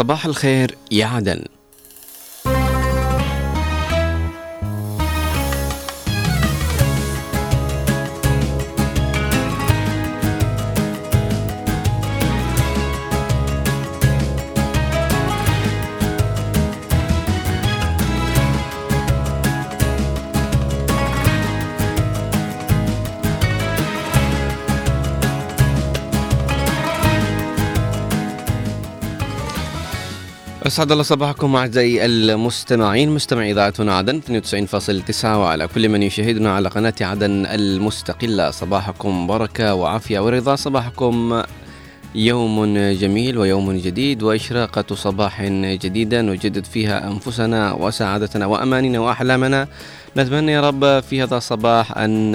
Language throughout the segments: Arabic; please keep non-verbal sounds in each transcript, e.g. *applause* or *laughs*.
صباح الخير يا عدن. أسعد الله صباحكم أعزائي المستمعين. مستمعي إذاعتنا عدن 92.9 وعلى كل من يشاهدنا على قناة عدن المستقلة. صباحكم بركة وعافية ورضا. صباحكم يوم جميل ويوم جديد وإشراقة صباح جديدة نجدد فيها أنفسنا وسعادتنا وأماننا وأحلامنا. نتمنى يا رب في هذا الصباح أن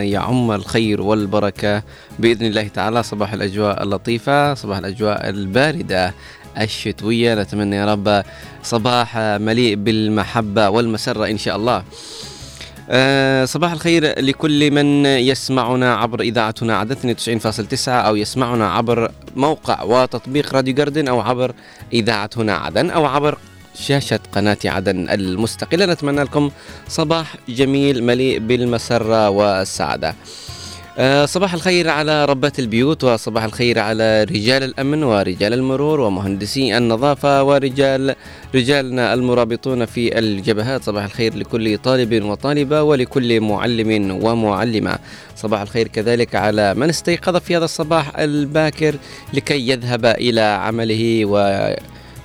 يعم الخير والبركة. بإذن الله تعالى صباح الأجواء اللطيفة صباح الأجواء الباردة. الشتوية. نتمنى يا رب صباح مليء بالمحبة والمسرة إن شاء الله. أه صباح الخير لكل من يسمعنا عبر إذاعتنا عدد 92.9 أو يسمعنا عبر موقع وتطبيق راديو جاردن أو عبر إذاعتنا عدن أو عبر شاشة قناة عدن المستقلة. نتمنى لكم صباح جميل مليء بالمسرة والسعادة. آه، صباح الخير على ربات البيوت وصباح الخير على رجال الأمن ورجال المرور ومهندسي النظافة ورجال رجالنا المرابطون في الجبهات. صباح الخير لكل طالب وطالبة ولكل معلم ومعلمة. صباح الخير كذلك على من استيقظ في هذا الصباح الباكر لكي يذهب إلى عمله و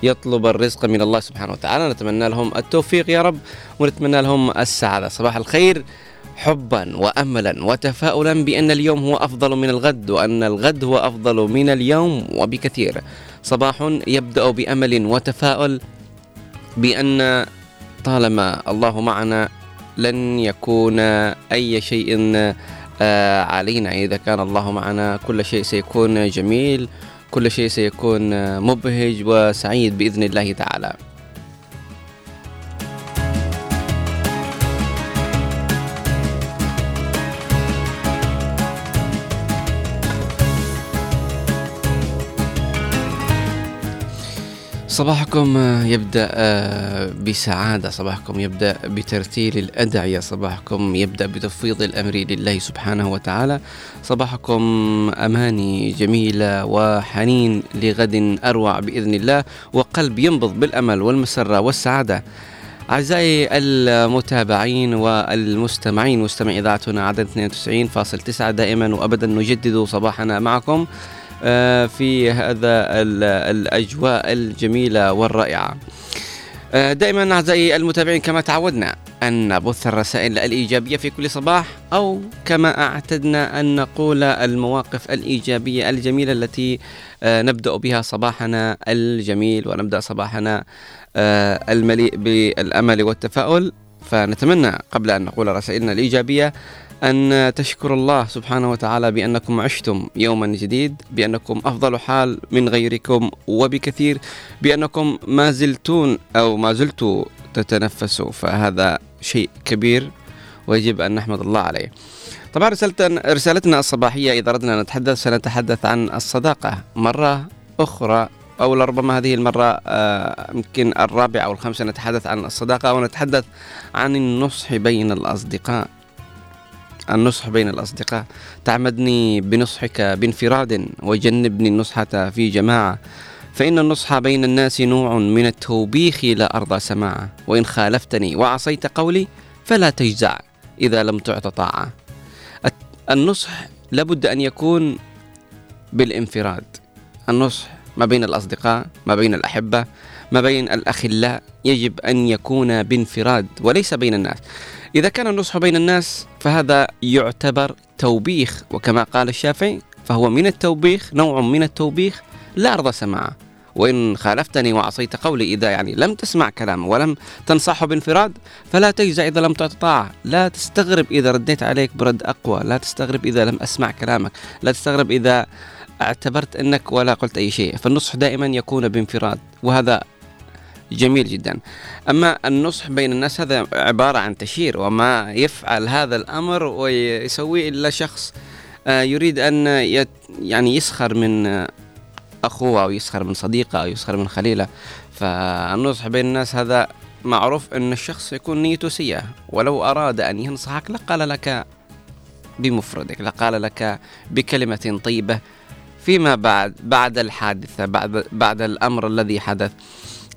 يطلب الرزق من الله سبحانه وتعالى. نتمنى لهم التوفيق يا رب ونتمنى لهم السعادة. صباح الخير حبا واملا وتفاؤلا بأن اليوم هو أفضل من الغد وأن الغد هو أفضل من اليوم وبكثير. صباح يبدأ بأمل وتفاؤل بأن طالما الله معنا لن يكون أي شيء آه، علينا. إذا كان الله معنا كل شيء سيكون جميل كل شيء سيكون مبهج وسعيد بإذن الله تعالى. صباحكم يبدأ آه، بسعادة. صباحكم يبدأ بترتيل الأدعية. صباحكم يبدأ بتفويض الأمر لله سبحانه وتعالى. صباحكم أماني جميلة وحنين لغد أروع بإذن الله وقلب ينبض بالأمل والمسرة والسعادة. أعزائي المتابعين والمستمعين مستمعي إذاعتنا عدد 92.9 دائما وأبدا نجدد صباحنا معكم. آه، في هذا الأجواء الجميلة والرائعة. آه، دائما أعزائي المتابعين كما تعودنا أن نبث الرسائل الإيجابية في كل صباح أو كما أعتدنا أن نقول المواقف الإيجابية الجميلة التي آه، نبدأ بها صباحنا الجميل ونبدأ صباحنا المليء بالأمل والتفاؤل. فنتمنى قبل أن نقول رسائلنا الإيجابية أن تشكر الله سبحانه وتعالى بأنكم عشتم يوما جديد بأنكم أفضل حال من غيركم وبكثير بأنكم ما زلتون أو ما زلتوا تتنفسوا فهذا شيء كبير ويجب أن نحمد الله عليه. طبعا رسالتنا رسالتنا الصباحية إذا أردنا نتحدث سنتحدث عن الصداقة. مرة أخرى أو لربما هذه المرة آه، يمكن الرابعة أو الخامسة نتحدث عن الصداقة ونتحدث عن النصح بين الأصدقاء. النصح بين الأصدقاء. تعمدني بنصحك بانفراد وجنبني النصحة في جماعة. فإن النصح بين الناس نوع من التوبيخ لا أرضى سماعه وإن خالفتني وعصيت قولي فلا تجزع إذا لم تعط طاعة. النصح لابد أن يكون بالانفراد. النصح ما بين الأصدقاء ما بين الأحبة ما بين الأخلاء يجب أن يكون بانفراد وليس بين الناس. إذا كان النصح بين الناس فهذا يعتبر توبيخ وكما قال الشافعي فهو من التوبيخ نوع من التوبيخ لا أرضى سماعه وإن خالفتني وعصيت قولي إذا يعني لم تسمع كلامه ولم تنصحه بانفراد فلا تجزع إذا لم تعطي طاعة لا تستغرب إذا رديت عليك برد أقوى لا تستغرب إذا لم أسمع كلامك لا تستغرب إذا اعتبرت أنك ولا قلت أي شيء. فالنصح دائما يكون بانفراد وهذا جميل جدا. أما النصح بين الناس هذا عبارة عن تشير وما يفعل هذا الأمر ويسويه إلا شخص آه، يريد أن يعني يسخر من أخوه أو يسخر من صديقه أو يسخر من خليله. فالنصح بين الناس هذا معروف أن الشخص يكون نيته سيئة. ولو أراد أن ينصحك لقال لك بمفردك لقال لك بكلمة طيبة فيما بعد بعد الحادثة بعد بعد الأمر الذي حدث.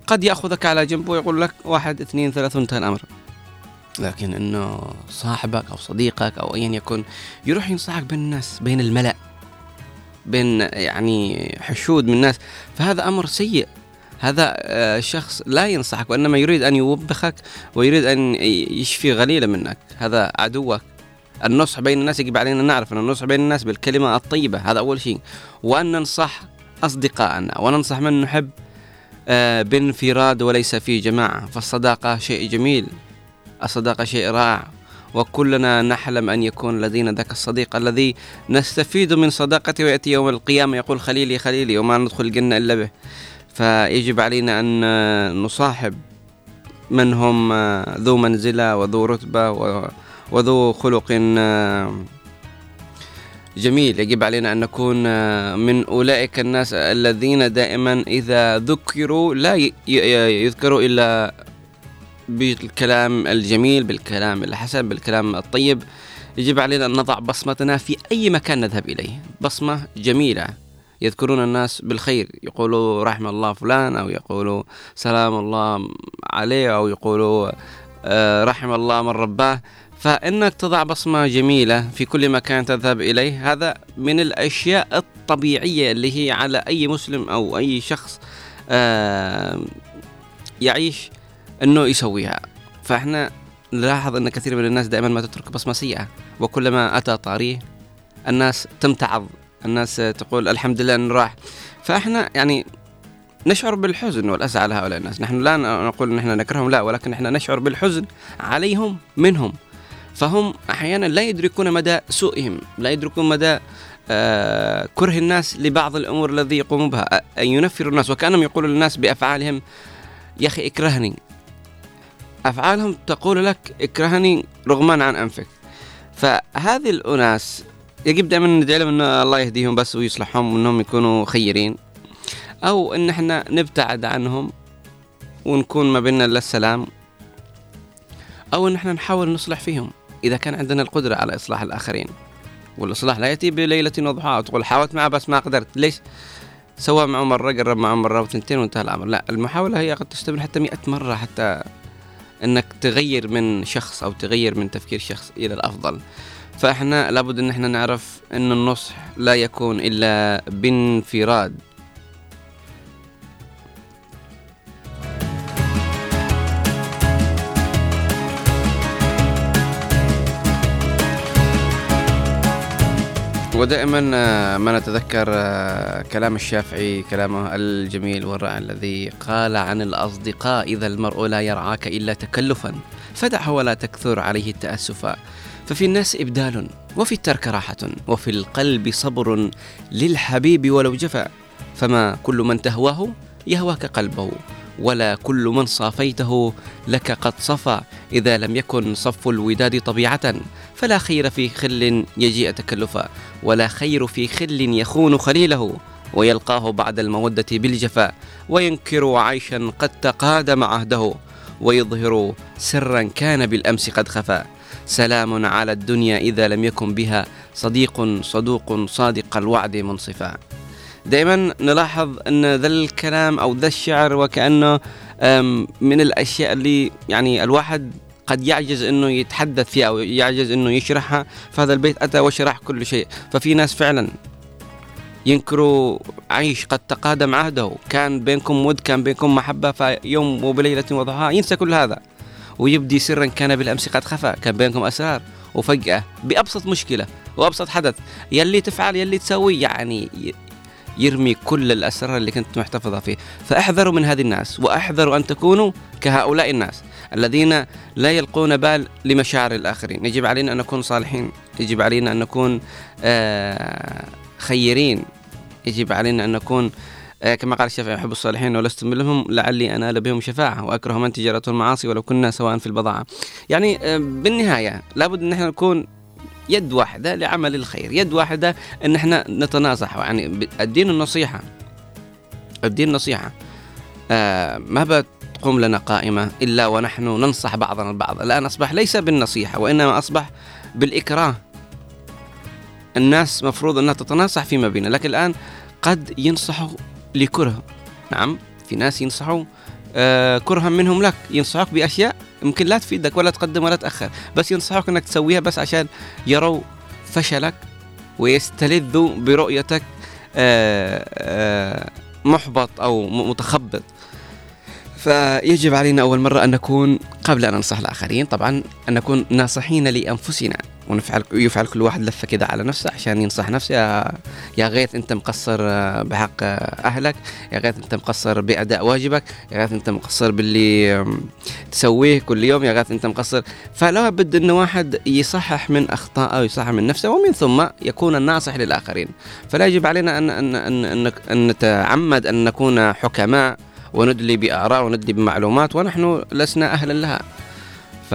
قد يأخذك على جنب ويقول لك واحد اثنين ثلاثة انتهى الأمر. لكن إنه صاحبك أو صديقك أو ايا يكن يروح ينصحك بين الناس بين الملأ بين يعني حشود من الناس. فهذا أمر سيء. هذا آه، شخص لا ينصحك وإنما يريد أن يوبخك ويريد أن يشفي غليله منك. هذا عدوك. النصح بين الناس يجب علينا نعرف إن النصح بين الناس بالكلمة الطيبة هذا أول شيء. وأن ننصح اصدقائنا وننصح من نحب بانفراد وليس في جماعة فالصداقة شيء جميل الصداقة شيء رائع. وكلنا نحلم أن يكون لدينا ذاك الصديق الذي نستفيد من صداقته ويأتي يوم القيامة يقول خليلي خليلي وما ندخل الجنة إلا به. فيجب علينا أن نصاحب من هم ذو منزلة وذو رتبة وذو خلق جميل. يجب علينا أن نكون من أولئك الناس الذين دائما إذا ذكروا لا يذكروا إلا بالكلام الجميل بالكلام الحسن بالكلام الطيب. يجب علينا أن نضع بصمتنا في أي مكان نذهب إليه. بصمة جميلة. يذكرون الناس بالخير. يقولوا رحم الله فلان أو يقولوا سلام الله عليه أو يقولوا آه، رحم الله من رباه. فإنك تضع بصمة جميلة في كل مكان تذهب إليه هذا من الأشياء الطبيعية اللي هي على أي مسلم أو أي شخص آه، يعيش إنه يسويها. فإحنا نلاحظ إن كثير من الناس دائما ما تترك بصمة سيئة وكلما أتى طاريه الناس تمتعض الناس تقول الحمد لله إنه راح. فإحنا يعني نشعر بالحزن والاسى على هؤلاء الناس. نحن لا نقول إن إحنا نكرههم لا ولكن إحنا نشعر بالحزن عليهم منهم. فهم أحيانا لا يدركون مدى سوءهم لا يدركون مدى آه كره الناس لبعض الأمور الذي يقومون بها. أن ينفروا الناس وكأنهم يقولوا للناس بأفعالهم يا أخي اكرهني. أفعالهم تقول لك اكرهني رغما عن أنفك. فهذه الأناس يجب دائما ندعي لهم أن الله يهديهم بس ويصلحهم وأنهم يكونوا خيرين أو أن إحنا نبتعد عنهم ونكون ما بيننا إلا السلام أو أن إحنا نحاول نصلح فيهم. إذا كان عندنا القدرة على إصلاح الآخرين. والإصلاح لا يأتي بليلة وضحاها. تقول حاولت معه بس ما قدرت. ليش؟ سوى معه مرة قرب معه مرة وثنتين وانتهى الأمر. لا المحاولة هي قد تستمر حتى مئة مرة حتى إنك تغير من شخص أو تغير من تفكير شخص إلى الأفضل. فإحنا لابد إن إحنا نعرف إن النصح لا يكون إلا بانفراد. ودائما آه، ما نتذكر آه، كلام الشافعي كلامه الجميل والرائع الذي قال عن الأصدقاء إذا المرء لا يرعاك إلا تكلفا فدعه ولا تكثر عليه التأسفا ففي الناس إبدال وفي الترك راحة وفي القلب صبر للحبيب ولو جفا. فما كل من تهواه يهواك قلبه. ولا كل من صافيته لك قد صفى. إذا لم يكن صف الوداد طبيعة فلا خير في خل يجيء تكلفا ولا خير في خل يخون خليله. ويلقاه بعد المودة بالجفاء وينكر عيشا قد تقادم عهده. ويظهر سرا كان بالأمس قد خفا. سلام على الدنيا إذا لم يكن بها صديق صدوق صادق الوعد منصفا. دائما نلاحظ إن ذا الكلام أو ذا الشعر وكأنه من الأشياء اللي يعني الواحد قد يعجز إنه يتحدث فيها أو يعجز إنه يشرحها فهذا البيت أتى وشرح كل شيء. ففي ناس فعلا ينكروا عيش قد تقادم عهده. كان بينكم ود كان بينكم محبة فيوم وبليلة وضحاها ينسى كل هذا. ويبدي سرا كان بالأمس قد خفى كان بينكم أسرار. وفجأة بأبسط مشكلة وأبسط حدث يلي تفعل يلي تسوي يعني يرمي كل الأسرار اللي كنت محتفظة فيه. فأحذروا من هذه الناس وأحذروا أن تكونوا كهؤلاء الناس الذين لا يلقون بال لمشاعر الآخرين. يجب علينا أن نكون صالحين يجب علينا أن نكون آه، خيرين يجب علينا أن نكون آه، كما قال الشافعي أحب الصالحين ولست منهم لعلي أنال بهم شفاعة وأكره من تجارة المعاصي ولو كنا سواء في البضاعة. يعني آه، بالنهاية لابد أن إحنا نكون يد واحدة لعمل الخير يد واحدة أن إحنا نتناصح يعني الدين النصيحة الدين نصيحة آه ما بتقوم لنا قائمة إلا ونحن ننصح بعضنا البعض. الآن أصبح ليس بالنصيحة وإنما أصبح بالإكراه. الناس مفروض أنها تتناصح فيما بينها لكن الآن قد ينصحوا لكره. نعم في ناس ينصحوا آه كرها منهم لك ينصحوك بأشياء يمكن لا تفيدك ولا تقدم ولا تأخر بس ينصحوك أنك تسويها بس عشان يروا فشلك ويستلذوا برؤيتك آه آه محبط أو متخبط. فيجب علينا أول مرة أن نكون قبل أن ننصح الآخرين. طبعا أن نكون ناصحين لأنفسنا. ونفعل يفعل كل واحد لفة كده على نفسه عشان ينصح نفسه. يا, يا غيث أنت مقصر بحق أهلك يا غيث أنت مقصر بأداء واجبك يا غيث أنت مقصر باللي تسويه كل يوم يا غيث أنت مقصر. فلا بد أن واحد يصحح من أخطائه ويصحح من نفسه ومن ثم يكون الناصح للآخرين. فلا يجب علينا ان ان ان, أن, أن نتعمد أن نكون حكماء وندلي بآراء وندلي بمعلومات ونحن لسنا أهلا لها. ف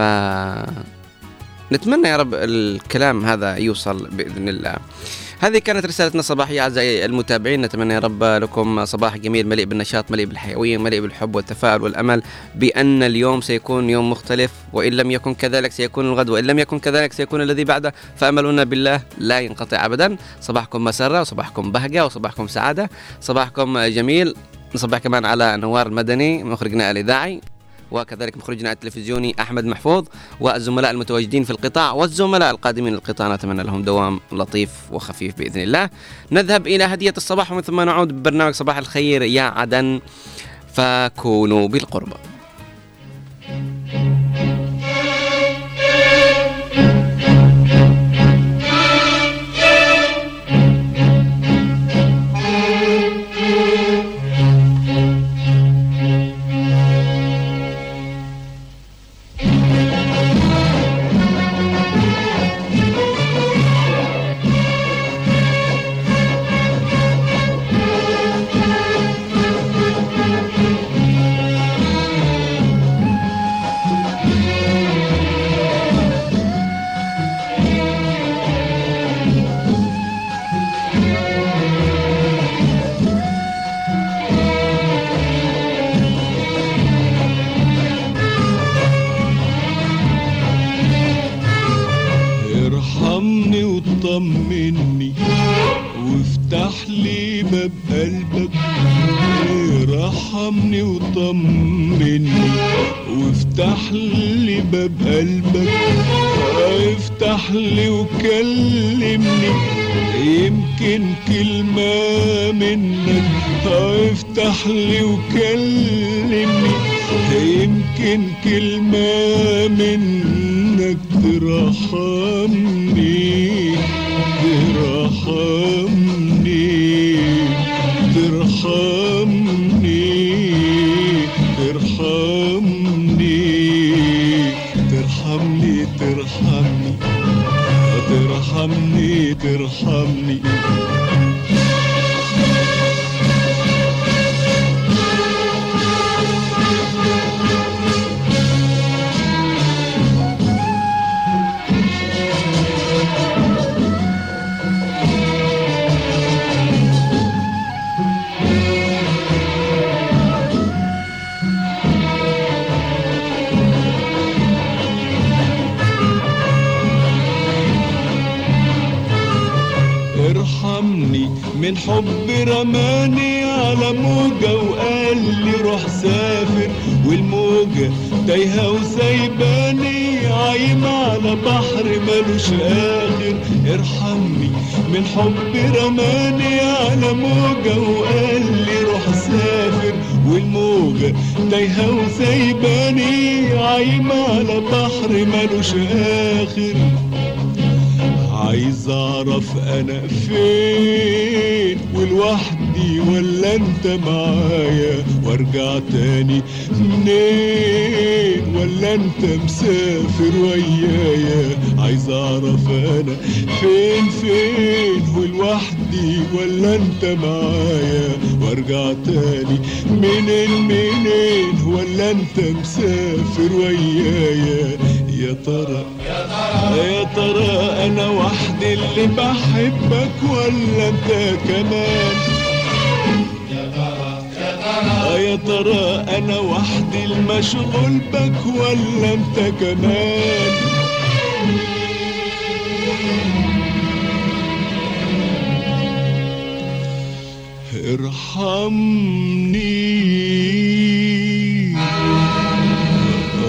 نتمنى يا رب الكلام هذا يوصل بإذن الله. هذه كانت رسالتنا الصباحية أعزائي المتابعين. نتمنى يا رب لكم صباح جميل مليء بالنشاط مليء بالحيوية مليء بالحب والتفاؤل والأمل بأن اليوم سيكون يوم مختلف وإن لم يكن كذلك سيكون الغد وإن لم يكن كذلك سيكون الذي بعده. فأملنا بالله لا ينقطع أبدا. صباحكم مسرة وصباحكم بهجة وصباحكم سعادة. صباحكم جميل. نصبح كمان على نوار المدني مخرجنا الإذاعي. وكذلك مخرجنا التلفزيوني أحمد محفوظ والزملاء المتواجدين في القطاع والزملاء القادمين للقطاع. نتمنى لهم دوام لطيف وخفيف بإذن الله. نذهب إلى هدية الصباح ومن ثم نعود ببرنامج صباح الخير يا عدن. فكونوا طمني وافتح لي باب قلبك رحمني وطمني. وافتح لي باب قلبك افتح لي وكلمني. يمكن كلمة منك. افتح لي وكلمني. يمكن كلمة منك ترحمني ترحمني ترحمني ترحمني ترحمني ترحمني ترحمني ترحمني. ارحمني. من حب رماني على موجة وقال لي روح سافر. والموجة تايهة وسايباني عايمة على بحر مالوش آخر. عايز أعرف أنا فين ولوحدي ولا أنت معايا؟ وأرجع تاني منين؟ ولا أنت مسافر ويايا؟ عايز أعرف أنا فين فين؟ ولوحدي ولا أنت معايا؟ وأرجع تاني منين منين؟ ولا أنت مسافر ويايا؟ يا ترى يا ترى يا ترى أنا وحدي اللي بحبك ولا أنت كمان؟ آه، يا ترى أنا وحدي المشغول بك ولا أنت كمان؟ ارحمني.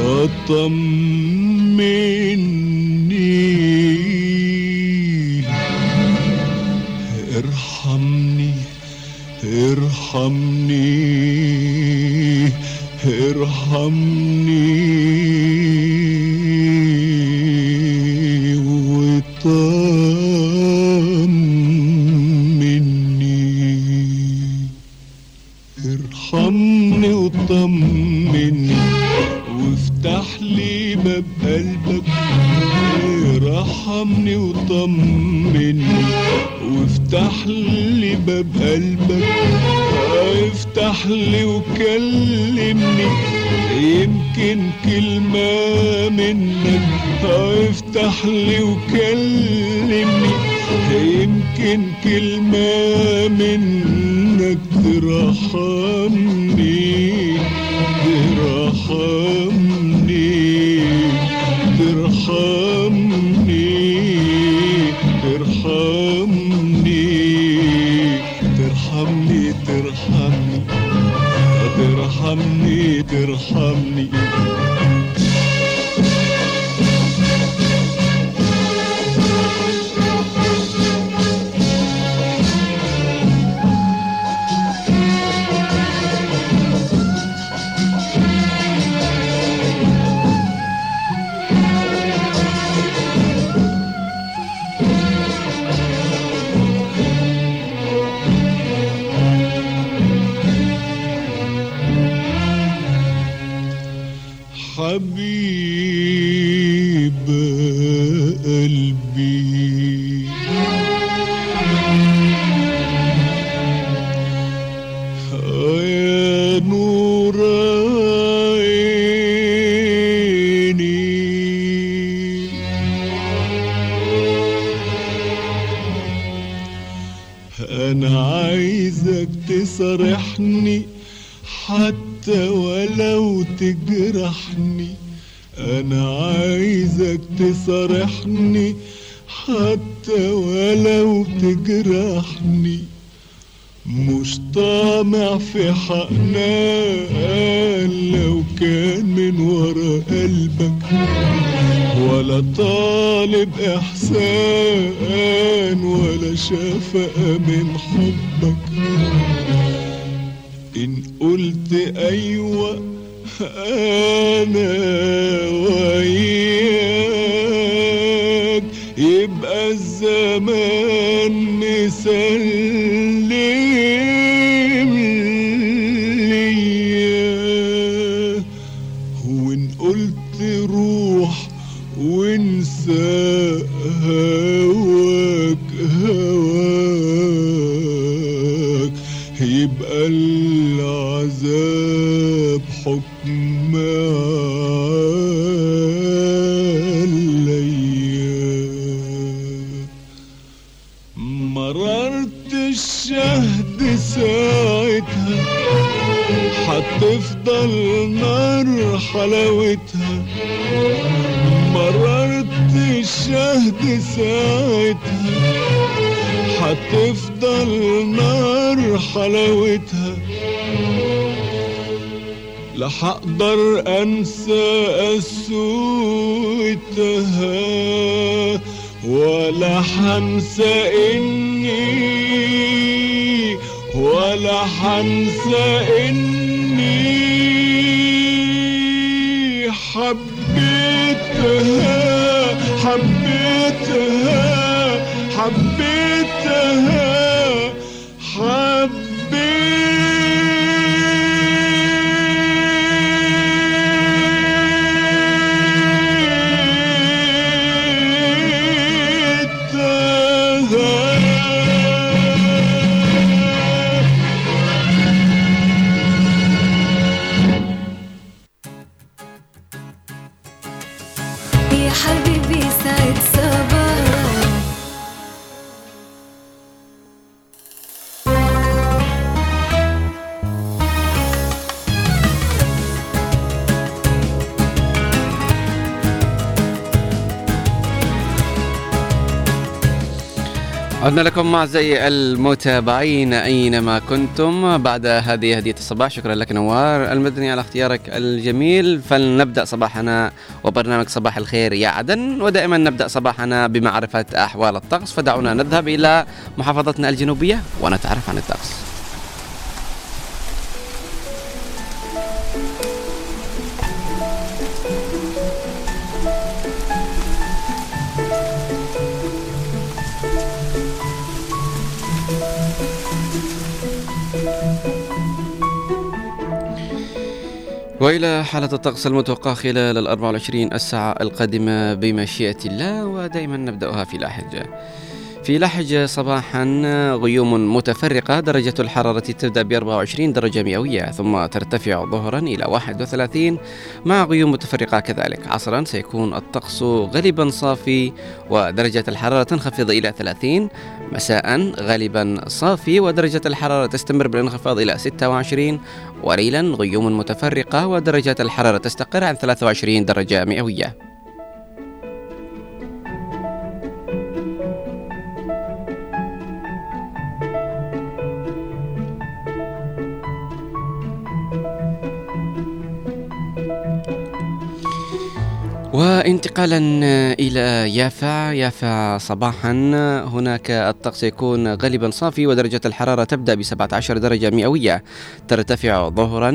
أطمني. ارحمني ارحمني ارحمني. افتح لي باب قلبك افتح لي وكلمني. يمكن كلمة منك افتح لي وكلمني. يمكن كلمة منك ترحمني ترحمني ترحمني. dirhamni حقناها لو كان من ورا قلبك ولا طالب إحسان ولا شفقة من لكم أعزائي المتابعين أينما كنتم بعد هذه هدية الصباح. شكرا لك نوار. المدني على اختيارك الجميل. فلنبدأ صباحنا وبرنامج صباح الخير يا عدن ودائما نبدأ صباحنا بمعرفة أحوال الطقس. فدعونا نذهب إلى محافظتنا الجنوبية ونتعرف عن الطقس. وإلى حالة الطقس المتوقع خلال ال 24 الساعة القادمة بمشيئة الله ودائما نبدأها في لاحج في لحج صباحا غيوم متفرقة درجة الحرارة تبدأ ب 24 درجة مئوية ثم ترتفع ظهرا إلى 31 مع غيوم متفرقة كذلك عصرا سيكون الطقس غالبا صافي ودرجة الحرارة تنخفض إلى 30 مساء غالبا صافي ودرجة الحرارة تستمر بالانخفاض إلى 26 وليلا غيوم متفرقة ودرجة الحرارة تستقر عن 23 درجة مئوية. وانتقالا إلى يافا. يافا صباحا. هناك الطقس يكون غالبا صافي ودرجة الحرارة تبدأ ب 17 درجة مئوية. ترتفع ظهرا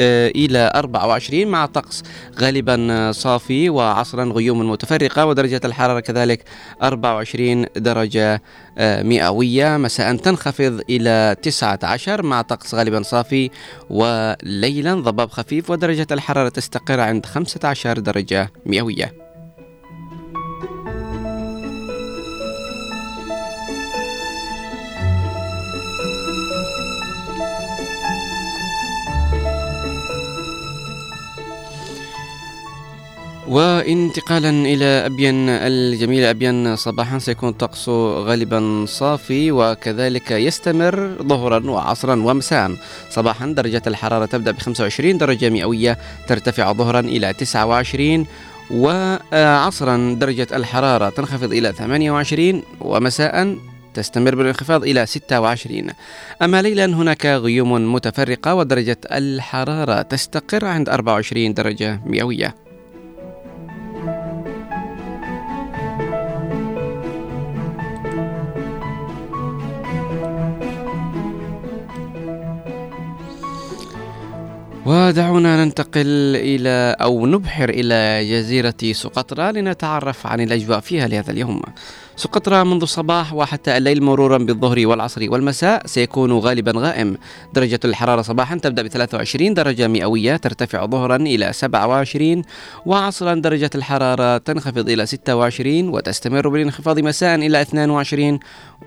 إلى 24 مع طقس غالبا صافي وعصرا غيوم متفرقة ودرجة الحرارة كذلك 24 درجة آه، مئوية. مساء تنخفض إلى 19 مع طقس غالبا صافي وليلا ضباب خفيف ودرجة الحرارة تستقر عند 15 درجة مئوية. وانتقالا إلى أبين الجميل. أبين صباحا. سيكون الطقس غالبا صافي وكذلك يستمر ظهرا وعصرا ومساء. صباحا درجة الحرارة تبدأ ب 25 درجة مئوية ترتفع ظهرا إلى 29 وعصرا درجة الحرارة تنخفض إلى 28 ومساء تستمر بالانخفاض إلى 26 أما ليلا هناك غيوم متفرقة ودرجة الحرارة تستقر عند 24 درجة مئوية. ودعونا ننتقل إلى أو نبحر إلى جزيرة سقطرى لنتعرف عن الأجواء فيها لهذا اليوم. سقطرى منذ الصباح وحتى الليل مرورا بالظهر والعصر والمساء سيكون غالبا غائم. درجة الحرارة صباحا تبدأ ب 23 درجة مئوية ترتفع ظهرا إلى 27 وعصرا درجة الحرارة تنخفض إلى 26 وتستمر بالانخفاض مساء إلى 22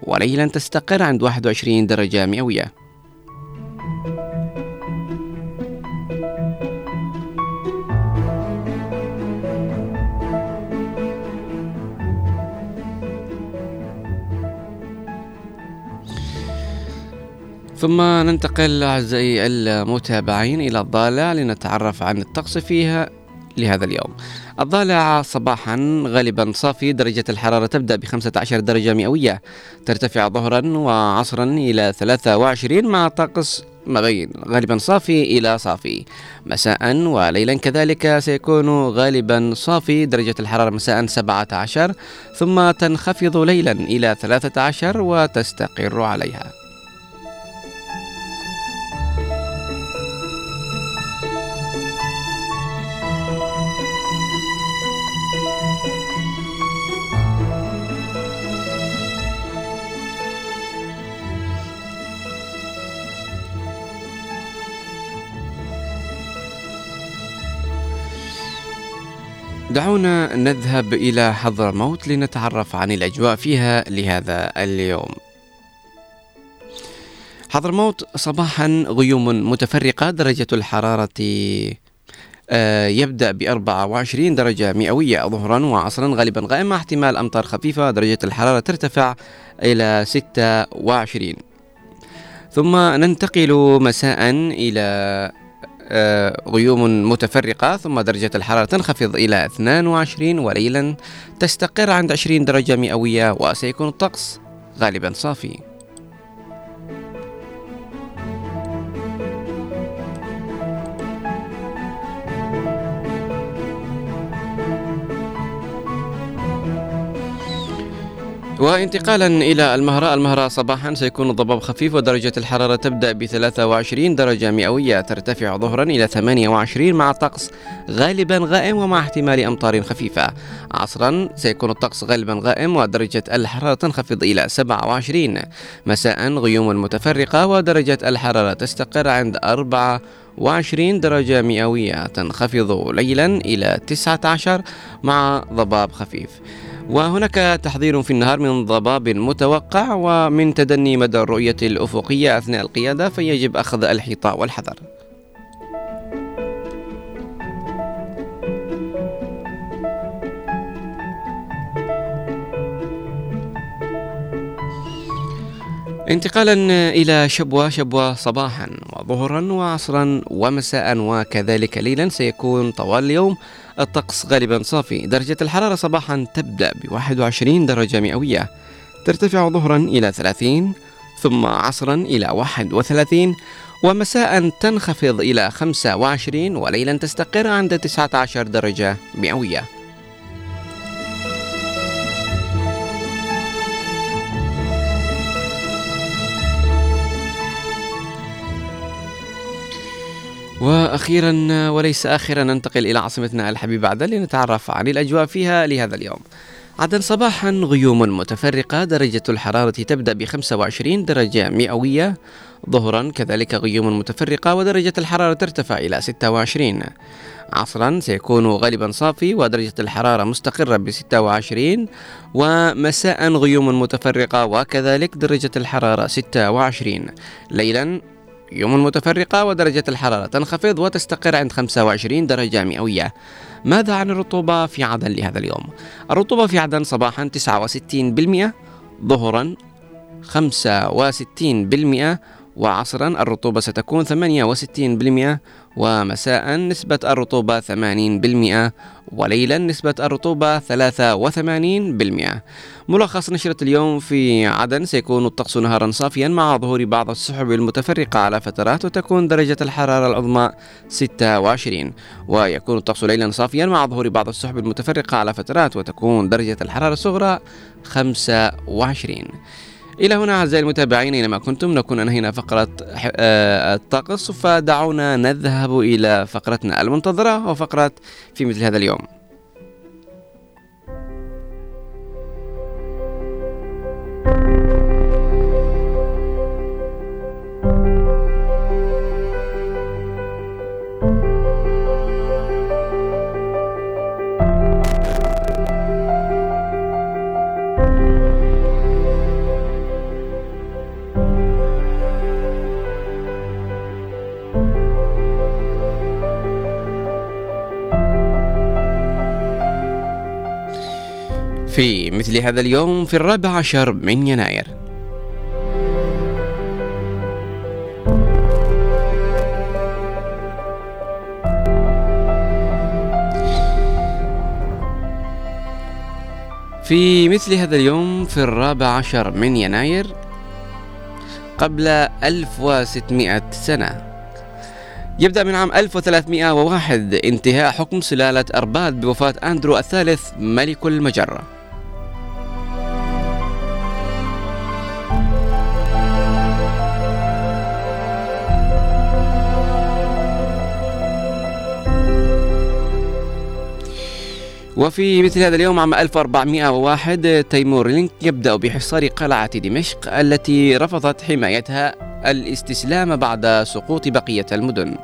وليلا تستقر عند 21 درجة مئوية. ثم ننتقل أعزائي المتابعين إلى الضالع لنتعرف عن الطقس فيها لهذا اليوم. الضالع صباحا غالبا صافي درجة الحرارة تبدأ ب 15 درجة مئوية ترتفع ظهرا وعصرا إلى 23 مع طقس ما بين غالبا صافي إلى صافي. مساء وليلا كذلك سيكون غالبا صافي درجة الحرارة مساء 17 ثم تنخفض ليلا إلى 13 وتستقر عليها. دعونا نذهب إلى حضرموت لنتعرف عن الأجواء فيها لهذا اليوم. حضرموت صباحا غيوم متفرقة درجة الحرارة آه، يبدأ ب 24 درجة مئوية ظهرا وعصرا غالبا غائمة احتمال أمطار خفيفة درجة الحرارة ترتفع إلى 26 ثم ننتقل مساء إلى غيوم متفرقة ثم درجة الحرارة تنخفض إلى 22 وليلا تستقر عند 20 درجة مئوية وسيكون الطقس غالبا صافي. وانتقالا إلى المهراء المهراء صباحا سيكون الضباب خفيف ودرجة الحرارة تبدأ ب 23 درجة مئوية ترتفع ظهرا إلى 28 مع طقس غالبا غائم ومع احتمال أمطار خفيفة. عصرا سيكون الطقس غالبا غائم ودرجة الحرارة تنخفض إلى 27 مساء غيوم متفرقة ودرجة الحرارة تستقر عند 24 درجة مئوية تنخفض ليلا إلى 19 مع ضباب خفيف. وهناك تحذير في النهار من ضباب متوقع ومن تدني مدى الرؤية الأفقية أثناء القيادة فيجب أخذ الحيطة والحذر. انتقالا إلى شبوة شبوة صباحا وظهرا وعصرا ومساء وكذلك ليلا سيكون طوال اليوم الطقس غالبا صافي. درجة الحرارة صباحا تبدأ ب 21 درجة مئوية. ترتفع ظهرا إلى 30 ثم عصرا إلى 31 ومساء تنخفض إلى 25 وليلا تستقر عند 19 درجة مئوية. وأخيرا وليس اخرا ننتقل إلى عاصمتنا الحبيبة عدن لنتعرف عن الأجواء فيها لهذا اليوم. عدن صباحا غيوم متفرقة درجة الحرارة تبدأ ب 25 درجة مئوية. ظهرا كذلك غيوم متفرقة ودرجة الحرارة ترتفع إلى 26 عصرا سيكون غالبا صافي ودرجة الحرارة مستقرة ب 26 ومساء غيوم متفرقة وكذلك درجة الحرارة 26 ليلا يوم متفرقة ودرجة الحرارة تنخفض وتستقر عند 25 درجة مئوية ماذا عن الرطوبة في عدن لهذا اليوم؟ الرطوبة في عدن صباحا 69% ظهرا 65% وعصرا الرطوبة ستكون 68% ومساء نسبة الرطوبة 80% وليلا نسبة الرطوبة 83% ملخص نشرة اليوم في عدن سيكون الطقس نهارا صافيا مع ظهور بعض السحب المتفرقة على فترات وتكون درجة الحرارة العظمى 26 ويكون الطقس ليلا صافيا مع ظهور بعض السحب المتفرقة على فترات وتكون درجة الحرارة الصغرى 25 إلى هنا أعزائي المتابعين أينما كنتم نكون أنهينا فقرة آه، الطقس فدعونا نذهب إلى فقرتنا المنتظرة وفقرة في مثل هذا اليوم. في مثل هذا اليوم في الرابع عشر من يناير. في مثل هذا اليوم في الرابع عشر من يناير قبل 1600 سنة. يبدأ من عام 1301 انتهاء حكم سلالة أرباد بوفاة أندرو الثالث ملك المجرة. وفي مثل هذا اليوم عام 1401 تيمور لينك يبدأ بحصار قلعة دمشق التي رفضت حمايتها الاستسلام بعد سقوط بقية المدن.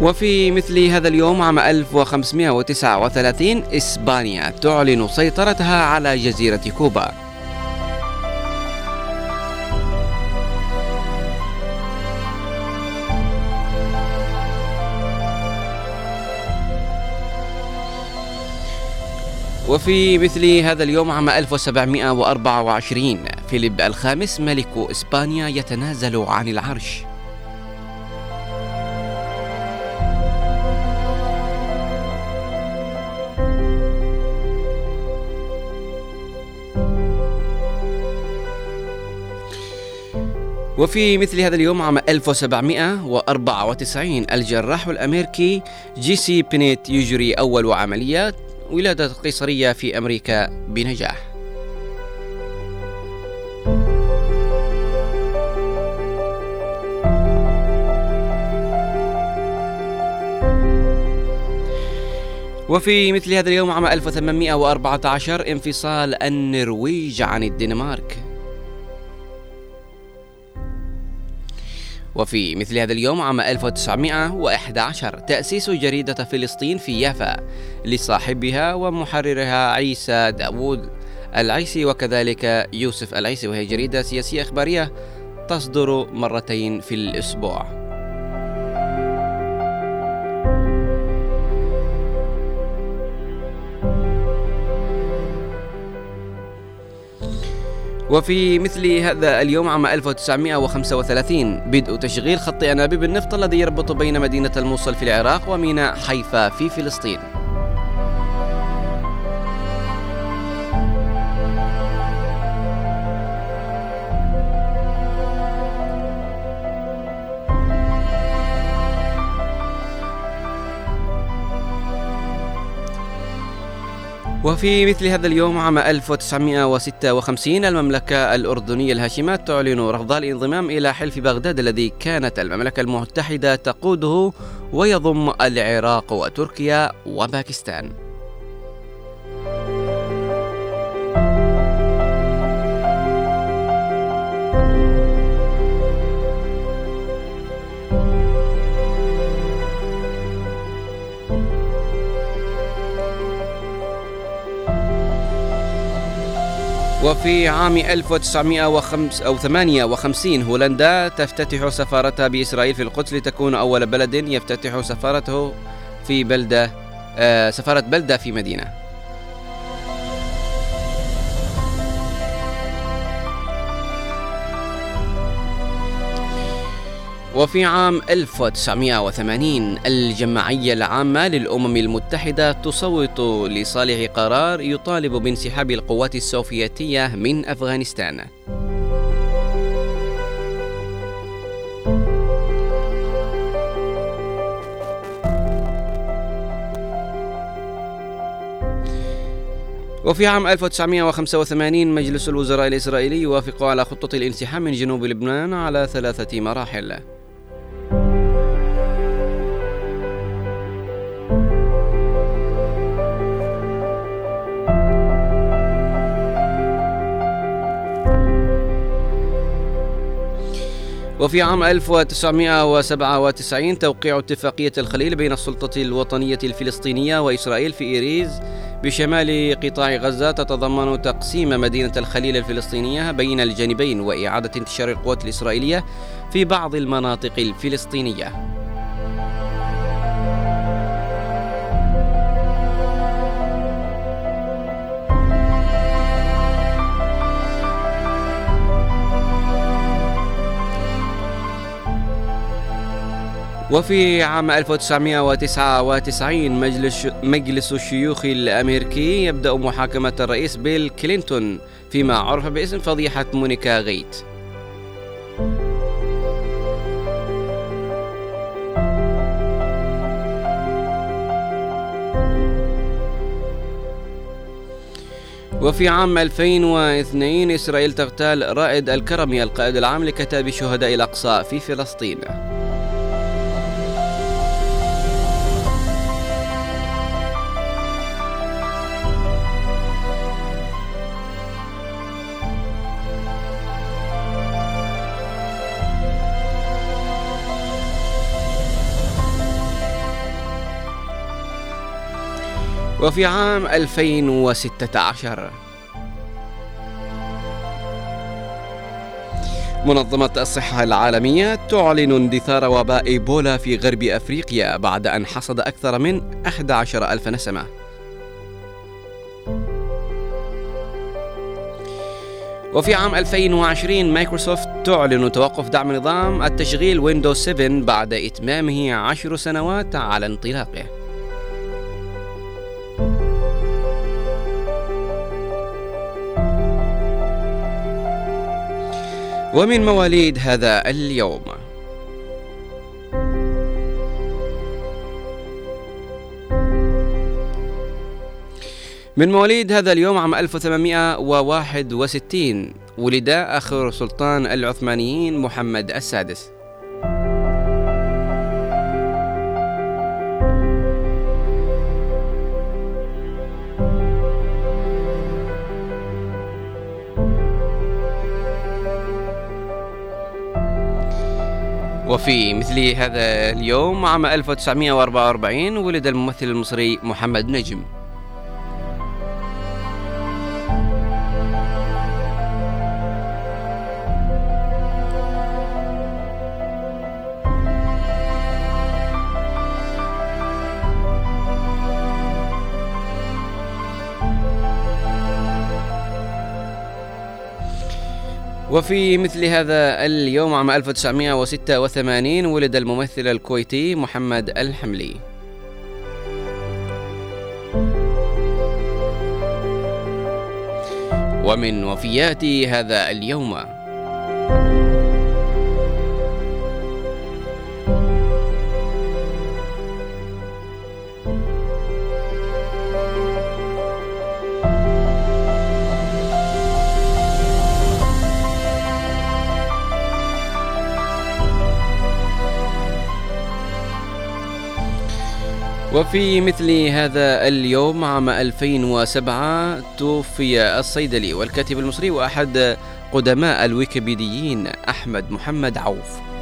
وفي مثل هذا اليوم عام 1539 إسبانيا تعلن سيطرتها على جزيرة كوبا. وفي مثل هذا اليوم عام 1724 فيليب الخامس ملك إسبانيا يتنازل عن العرش. وفي مثل هذا اليوم عام 1794 الجراح الأمريكي جيسي بينيت يجري أول عملية ولادة قيصرية في أمريكا بنجاح. وفي مثل هذا اليوم عام 1814 انفصال النرويج عن الدنمارك. وفي مثل هذا اليوم عام 1911 تأسيس جريدة فلسطين في يافا لصاحبها ومحررها عيسى داوود العيسي وكذلك يوسف العيسي وهي جريدة سياسية إخبارية تصدر مرتين في الأسبوع. وفي مثل هذا اليوم عام 1935 بدء تشغيل خط أنابيب النفط الذي يربط بين مدينة الموصل في العراق وميناء حيفا في فلسطين. وفي مثل هذا اليوم عام 1956 المملكة الأردنية الهاشمات تعلن رفضها الانضمام إلى حلف بغداد الذي كانت المملكة المتحدة تقوده ويضم العراق وتركيا وباكستان. وفي عام 1958 هولندا تفتتح سفارتها بإسرائيل في القدس لتكون أول بلد يفتتح سفارته في بلدة آه سفارة بلدة في مدينة. وفي عام 1980 الجمعية العامة للأمم المتحدة تصوت لصالح قرار يطالب بانسحاب القوات السوفيتية من أفغانستان. وفي عام 1985 مجلس الوزراء الإسرائيلي يوافق على خطة الانسحاب من جنوب لبنان على ثلاثة مراحل. وفي عام 1997 توقيع اتفاقية الخليل بين السلطة الوطنية الفلسطينية وإسرائيل في إيريز بشمال قطاع غزة تتضمن تقسيم مدينة الخليل الفلسطينية بين الجانبين وإعادة انتشار القوات الإسرائيلية في بعض المناطق الفلسطينية. وفي عام 1999 مجلس مجلس الشيوخ الأمريكي يبدأ محاكمة الرئيس بيل كلينتون فيما عرف باسم فضيحة مونيكا غيت. وفي عام 2002 إسرائيل تغتال رائد الكرمي القائد العام لكتاب شهداء الأقصى في فلسطين. وفي عام 2016 منظمة الصحة العالمية تعلن اندثار وباء إيبولا في غرب أفريقيا بعد أن حصد أكثر من 11 ألف نسمة. وفي عام 2020 مايكروسوفت تعلن توقف دعم نظام التشغيل ويندوز 7 بعد إتمامه عشر سنوات على انطلاقه. ومن مواليد هذا اليوم. من مواليد هذا اليوم عام 1861 ولد آخر سلطان العثمانيين محمد السادس. وفي مثل هذا اليوم عام 1944 ولد الممثل المصري محمد نجم. وفي مثل هذا اليوم عام 1986 ولد الممثل الكويتي محمد الحملي. ومن وفيات هذا اليوم. وفي مثل هذا اليوم عام 2007 توفي الصيدلي والكاتب المصري وأحد قدماء الويكيبيديين أحمد محمد عوف.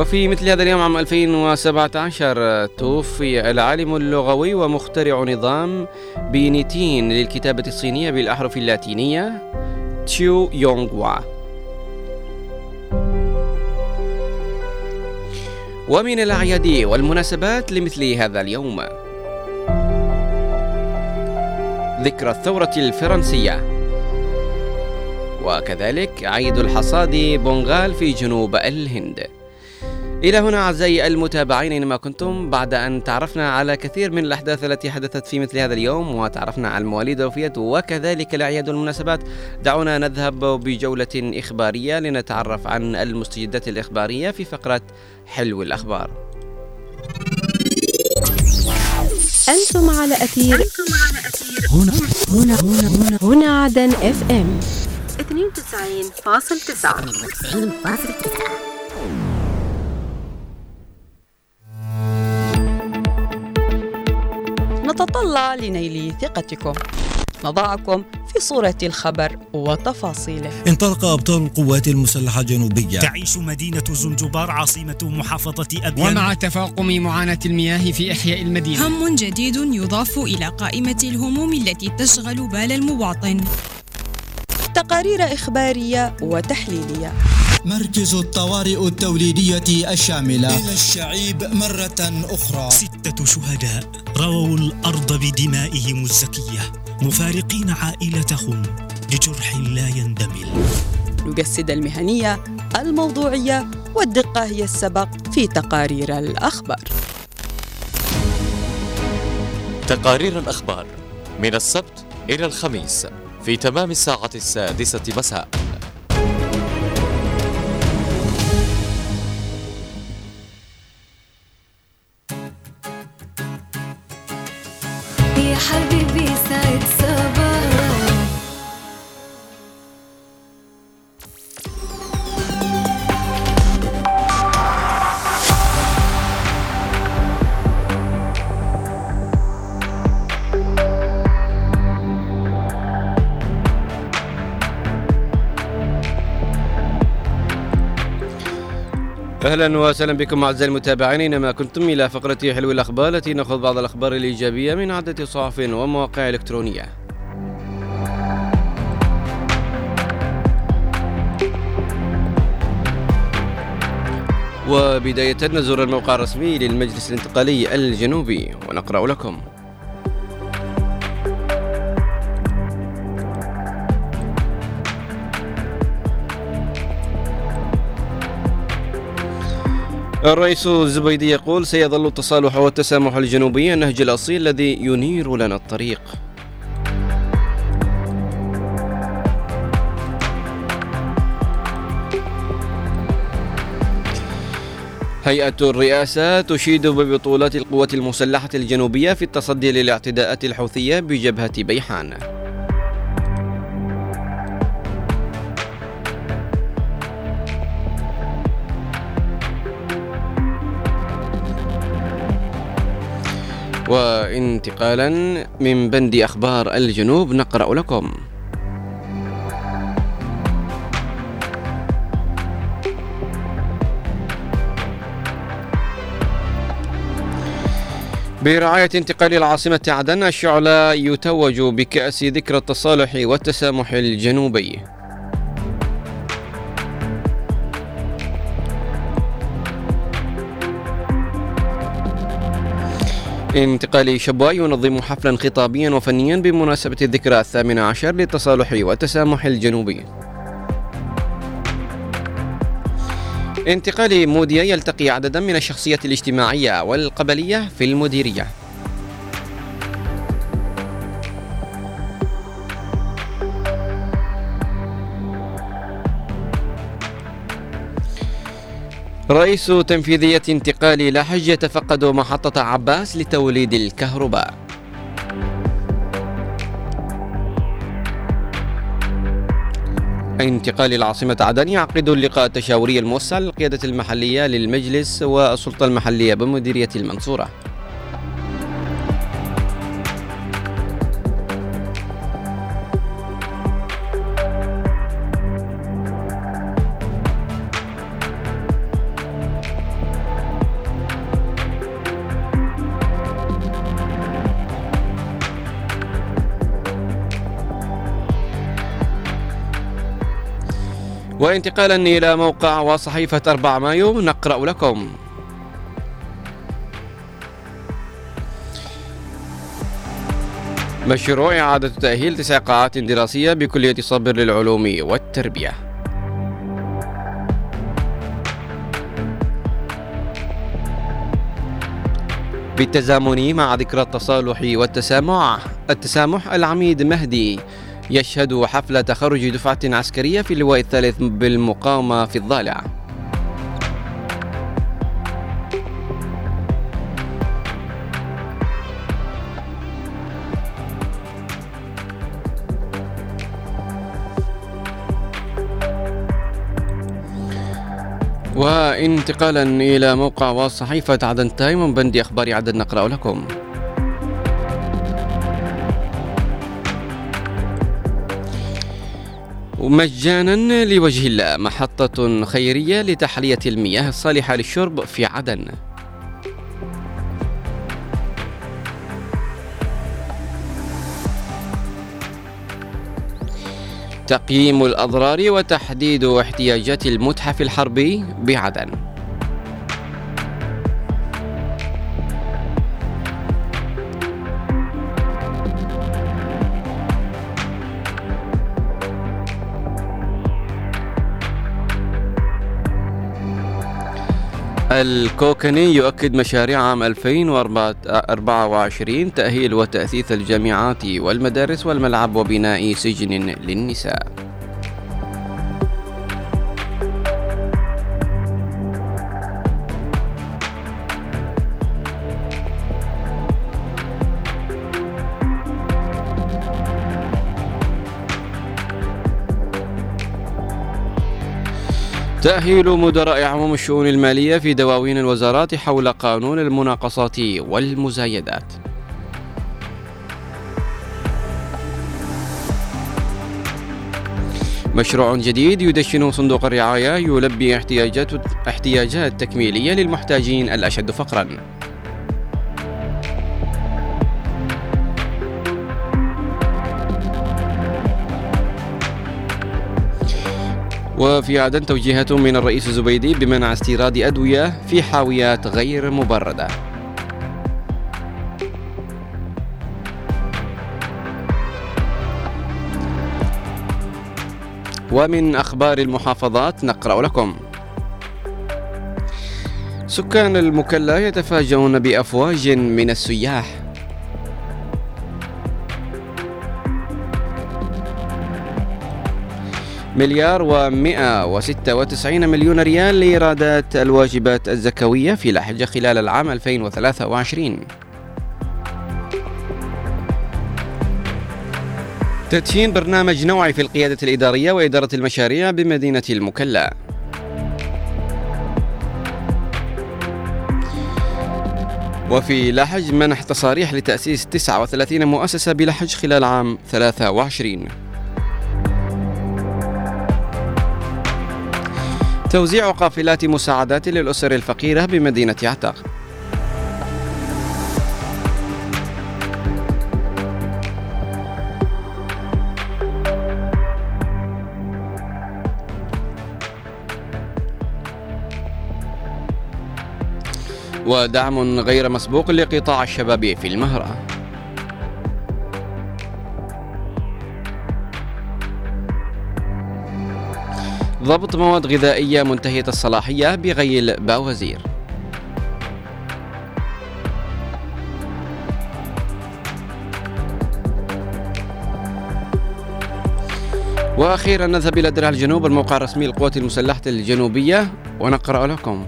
وفي مثل هذا اليوم عام 2017 توفي العالم اللغوي ومخترع نظام بينيتين للكتابة الصينية بالأحرف اللاتينية تشيو يونغ ومن الأعياد والمناسبات لمثل هذا اليوم ذكرى الثورة الفرنسية. وكذلك عيد الحصاد بونغال في جنوب الهند. إلى هنا أعزائي المتابعين أينما كنتم بعد أن تعرفنا على كثير من الأحداث التي حدثت في مثل هذا اليوم وتعرفنا على المواليد والوفيات وكذلك الأعياد والمناسبات. دعونا نذهب بجولة إخبارية لنتعرف عن المستجدات الإخبارية في فقرة حلو الأخبار. أنتم على أثير أنتم على أثير. هنا هنا هنا هنا, هنا عدن اف ام 92.9 نتطلع لنيل ثقتكم. نضعكم في صورة الخبر وتفاصيله. انطلق أبطال القوات المسلحة الجنوبية تعيش مدينة زنجبار عاصمة محافظة أبيان. ومع تفاقم معاناة المياه في إحياء المدينة. هم جديد يضاف إلى قائمة الهموم التي تشغل بال المواطن. تقارير إخبارية وتحليلية. مركز الطوارئ التوليدية الشاملة. إلى الشعيب مرة أخرى. ستة شهداء رووا الأرض بدمائهم الزكية مفارقين عائلتهم لجرح لا يندمل. نجسد المهنية الموضوعية والدقة هي السبق في تقارير الأخبار. تقارير الأخبار من السبت إلى الخميس في تمام الساعة السادسة مساء. أهلا وسهلا بكم أعزائي المتابعين اينما كنتم إلى فقرة حلو الأخبار التي نأخذ بعض الأخبار الإيجابية من عدة صحف ومواقع إلكترونية. وبداية نزور الموقع الرسمي للمجلس الانتقالي الجنوبي ونقرأ لكم الرئيس الزبيدي يقول سيظل التصالح والتسامح الجنوبي النهج الأصيل الذي ينير لنا الطريق هيئة الرئاسة تشيد ببطولات القوات المسلحة الجنوبية في التصدي للاعتداءات الحوثية بجبهة بيحان. وانتقالا من بند أخبار الجنوب نقرأ لكم. برعاية انتقال العاصمة عدن الشعلة يتوج بكأس ذكرى التصالح والتسامح الجنوبي. انتقالي شبوة ينظم حفلا خطابيا وفنيا بمناسبة الذكرى الثامنة عشر للتصالح والتسامح الجنوبي. انتقال موديا يلتقي عددا من الشخصيات الاجتماعية والقبلية في المديرية. رئيس تنفيذية انتقال لحج يتفقد محطة عباس لتوليد الكهرباء. انتقال العاصمة عدن يعقد اللقاء التشاوري الموسع للقيادة المحلية للمجلس والسلطة المحلية بمديرية المنصورة. وانتقالا إلى موقع وصحيفة 4 مايو نقرأ لكم. مشروع إعادة تأهيل تسع قاعات دراسية بكلية صبر للعلوم والتربية. بالتزامن مع ذكرى التصالح والتسامح التسامح العميد مهدي. يشهد حفل تخرج دفعة عسكرية في اللواء الثالث بالمقاومة في الضالع. وانتقالا إلى موقع وصحيفة عدن تايم من بند أخبار عدن نقرأ لكم. ومجانا لوجه الله محطة خيرية لتحلية المياه الصالحة للشرب في عدن. تقييم الأضرار وتحديد احتياجات المتحف الحربي بعدن. الكوكني يؤكد مشاريع عام 2024 تأهيل وتأثيث الجامعات والمدارس والملعب وبناء سجن للنساء. تأهيل مدراء عموم الشؤون المالية في دواوين الوزارات حول قانون المناقصات والمزايدات. مشروع جديد يدشن صندوق الرعاية يلبي احتياجات احتياجات تكميلية للمحتاجين الأشد فقرًا. وفي عدن توجيهات من الرئيس الزبيدي بمنع استيراد أدوية في حاويات غير مبردة. ومن أخبار المحافظات نقرأ لكم. سكان المكلا يتفاجؤون بأفواج من السياح. مليار ومئة وستة وتسعين مليون ريال لإيرادات الواجبات الزكوية في لحجة خلال العام 2023 تدشين برنامج نوعي في القيادة الإدارية وإدارة المشاريع بمدينة المكلا. وفي لحج منح تصاريح لتأسيس 39 مؤسسة بلحج خلال عام 23 توزيع قافلات مساعدات للأسر الفقيرة بمدينة عتاق. ودعم غير مسبوق لقطاع الشباب في المهرة. ضبط مواد غذائية منتهية الصلاحية بغيل باوزير وأخيرا نذهب إلى درع الجنوب الموقع الرسمي للقوات المسلحة الجنوبية ونقرأ لكم.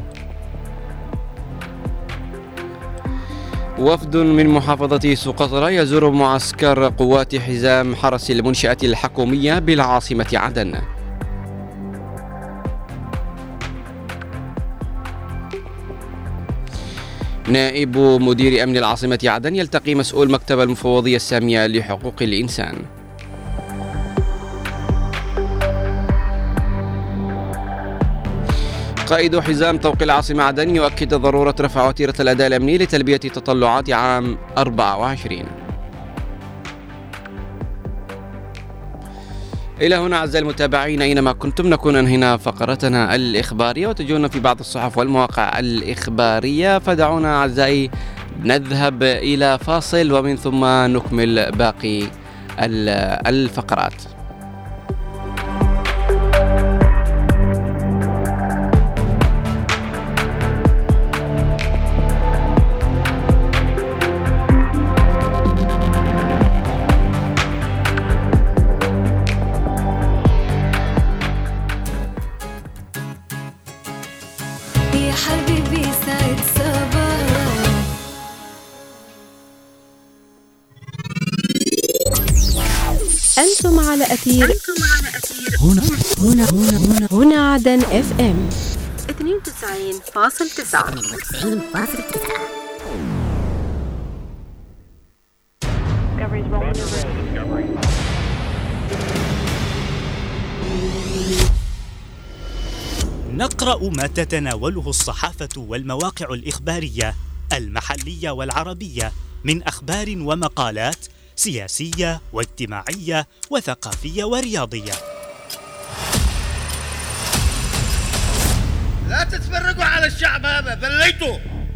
وفد من محافظة سقطرى يزور معسكر قوات حزام حرس المنشأة الحكومية بالعاصمة عدن. نائب مدير أمن العاصمة عدن يلتقي مسؤول مكتب المفوضية السامية لحقوق الإنسان. قائد حزام طوق العاصمة عدن يؤكد ضرورة رفع وتيرة الأداء الأمني لتلبية تطلعات عام 24 إلى هنا أعزائي المتابعين أينما كنتم نكون أنهينا فقرتنا الإخبارية وتجونا في بعض الصحف والمواقع الإخبارية. فدعونا أعزائي نذهب إلى فاصل ومن ثم نكمل باقي الفقرات. على أثير هنا هنا هنا هنا. هنا عدن إف إم. 92.9 نقرأ ما تتناوله الصحافة والمواقع الإخبارية المحلية والعربية من أخبار ومقالات سياسية واجتماعية وثقافية ورياضية. لا تتفرقوا على الشعب هذا ذليتوا.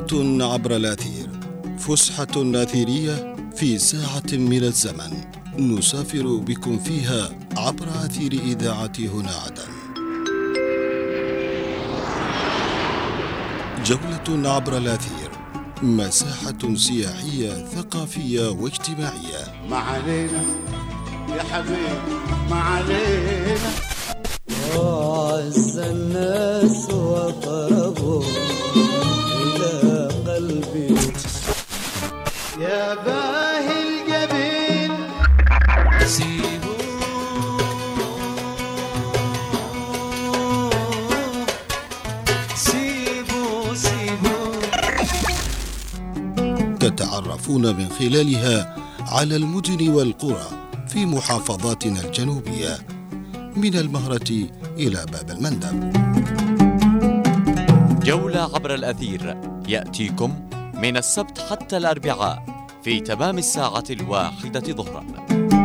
جولة عبر الأثير. فسحة أثيرية في ساعة من الزمن. نسافر بكم فيها عبر أثير إذاعة هنا عدن. جولة عبر الأثير. مساحة سياحية ثقافية واجتماعية. ما علينا يا حبيبي ما علينا وعز الناس وقربوا. يا باهي الجبين تتعرفون من خلالها على المدن والقرى في محافظاتنا الجنوبية من المهرة إلى باب المندب. جولة عبر الأثير يأتيكم من السبت حتى الأربعاء في تمام الساعة الواحدة ظهراً.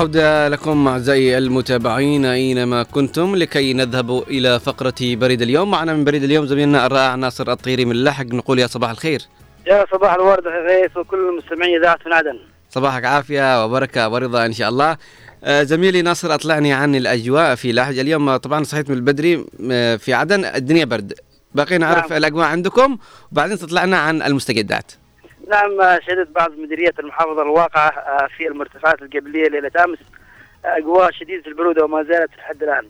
عودة لكم أعزائي المتابعين أينما كنتم لكي نذهب إلى فقرة بريد اليوم. معنا من بريد اليوم زميلنا الرائع ناصر الطيري من اللحق نقول يا صباح الخير. يا صباح الورد يا غيث وكل المستمعين إذاعة من عدن صباحك عافية وبركة ورضا إن شاء الله. آه، زميلي ناصر أطلعني عن الأجواء في لحج اليوم. طبعا صحيت من البدري آه، في عدن. الدنيا برد. باقي نعرف نعم. الأجواء عندكم. وبعدين تطلعنا عن المستجدات. نعم آه، شهدت بعض مديريات المحافظة الواقعة آه، في المرتفعات الجبلية ليلة أمس. آه، أجواء شديدة البرودة وما زالت لحد الآن.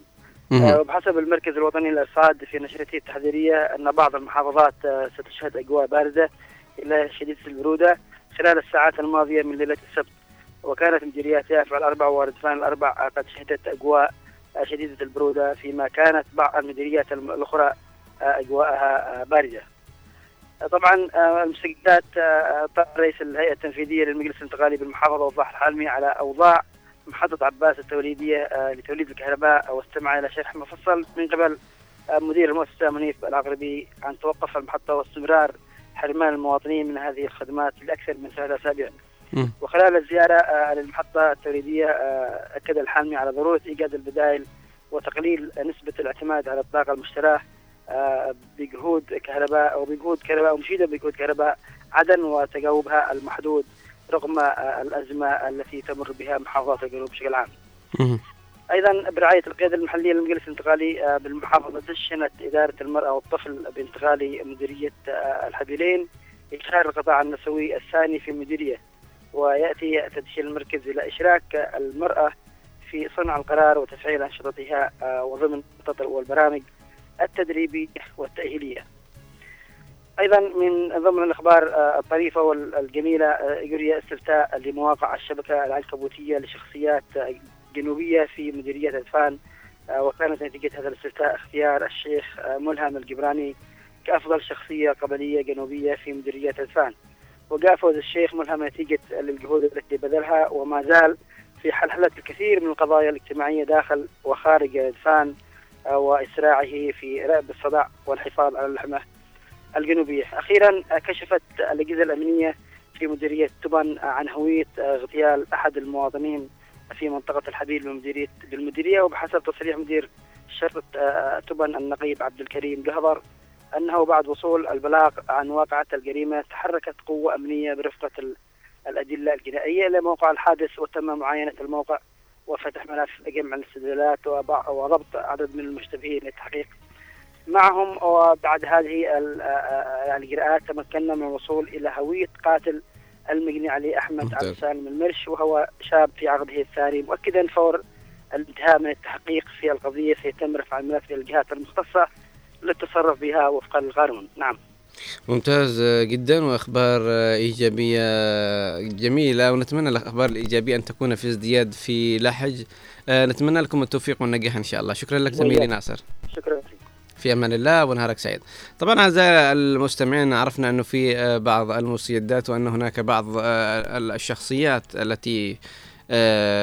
آه، وبحسب المركز الوطني للإرصاد في نشرته التحذيرية أن بعض المحافظات آه، ستشهد أجواء باردة إلى شديدة البرودة خلال الساعات الماضية من ليلة السبت. وكانت مديريات يافع الأربع وردفان الأربع آه، قد شهدت أجواء آه، شديدة البرودة فيما كانت بعض المديريات الم- الأخرى آه، أجواءها آه، باردة. آه، طبعا آه، المستجدات آه، طلب رئيس الهيئة التنفيذية للمجلس الانتقالي بالمحافظة وضاح الحالمي على أوضاع محطة عباس التوليدية آه، لتوليد الكهرباء واستمع إلى شرح مفصل من قبل آه، مدير المؤسسة منيف العقربي عن توقف المحطة واستمرار حرمان المواطنين من هذه الخدمات لأكثر من ثلاثة أسابيع. وخلال الزيارة آه، للمحطة التوليدية آه، أكد الحالمي على ضرورة إيجاد البدائل وتقليل نسبة الاعتماد على الطاقة المشتراه آه، بجهود كهرباء أو بجهود كهرباء ومشيدة بجهود كهرباء عدن وتجاوبها المحدود رغم الأزمة التي تمر بها محافظات الجنوب بشكل عام. أيضا برعاية القيادة المحلية للمجلس الانتقالي آه، بالمحافظة دشنت إدارة المرأة والطفل بانتقال مديرية آه، الحبيلين إشهار القطاع النسوي الثاني في المديريه ويأتي تدشين المركز إلى إشراك المرأة في صنع القرار وتفعيل أنشطتها آه، وضمن الخطط والبرامج التدريبية والتأهيلية. أيضا من ضمن الأخبار آه، الطريفة والجميلة آه، يجري استفتاء لمواقع الشبكة العنكبوتية لشخصيات آه، جنوبية في مديرية أدفان آه، وكانت نتيجة هذا الاستفتاء اختيار الشيخ آه، ملهم الجبراني كأفضل شخصية قبلية جنوبية في مديرية أدفان وجاء فوز الشيخ ملهم نتيجة للجهود التي بذلها وما زال في حلحلة الكثير من القضايا الاجتماعية داخل وخارج أدفان وإسراعه في رأب الصدع والحفاظ على اللحمة الجنوبية. أخيرا كشفت الأجهزة الأمنية في مديرية تبن عن هوية اغتيال أحد المواطنين في منطقة الحبيل بمديرية بالمديرية وبحسب تصريح مدير شرطة آه، تبن النقيب عبد الكريم جهضر أنه بعد وصول البلاغ عن واقعة الجريمة تحركت قوة أمنية برفقة ال- الأدلة الجنائية إلى موقع الحادث وتم معاينة الموقع وفتح ملف جمع الاستدلالات وضبط عدد من المشتبهين للتحقيق معهم. وبعد هذه ال- آه، آه، تمكنا من الوصول إلى هوية قاتل المجني عليه أحمد. عبد السالم المرش وهو شاب في عقده الثاني مؤكدا فور الانتهاء من التحقيق في القضية سيتم رفع الملف إلى الجهات المختصة للتصرف بها وفقا للقانون نعم. ممتاز جدا وأخبار إيجابية جميلة ونتمنى الاخبار الإيجابية أن تكون في ازدياد في لحج آه، نتمنى لكم التوفيق والنجاح إن شاء الله شكرا لك زميلي. ناصر شكرا في أمان الله ونهارك سعيد. طبعا أعزائي المستمعين عرفنا أنه في آه، بعض المسيدات وأن هناك بعض آه، الشخصيات التي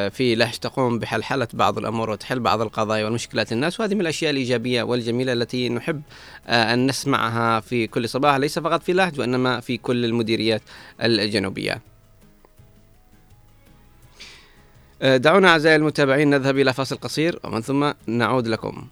في لحج تقوم بحلحلة بعض الأمور وتحل بعض القضايا والمشكلات الناس. وهذه من الأشياء الإيجابية والجميلة التي نحب آه، أن نسمعها في كل صباح ليس فقط في لحج وإنما في كل المديريات الجنوبية. آه، دعونا أعزائي المتابعين نذهب إلى فاصل قصير ومن ثم نعود لكم.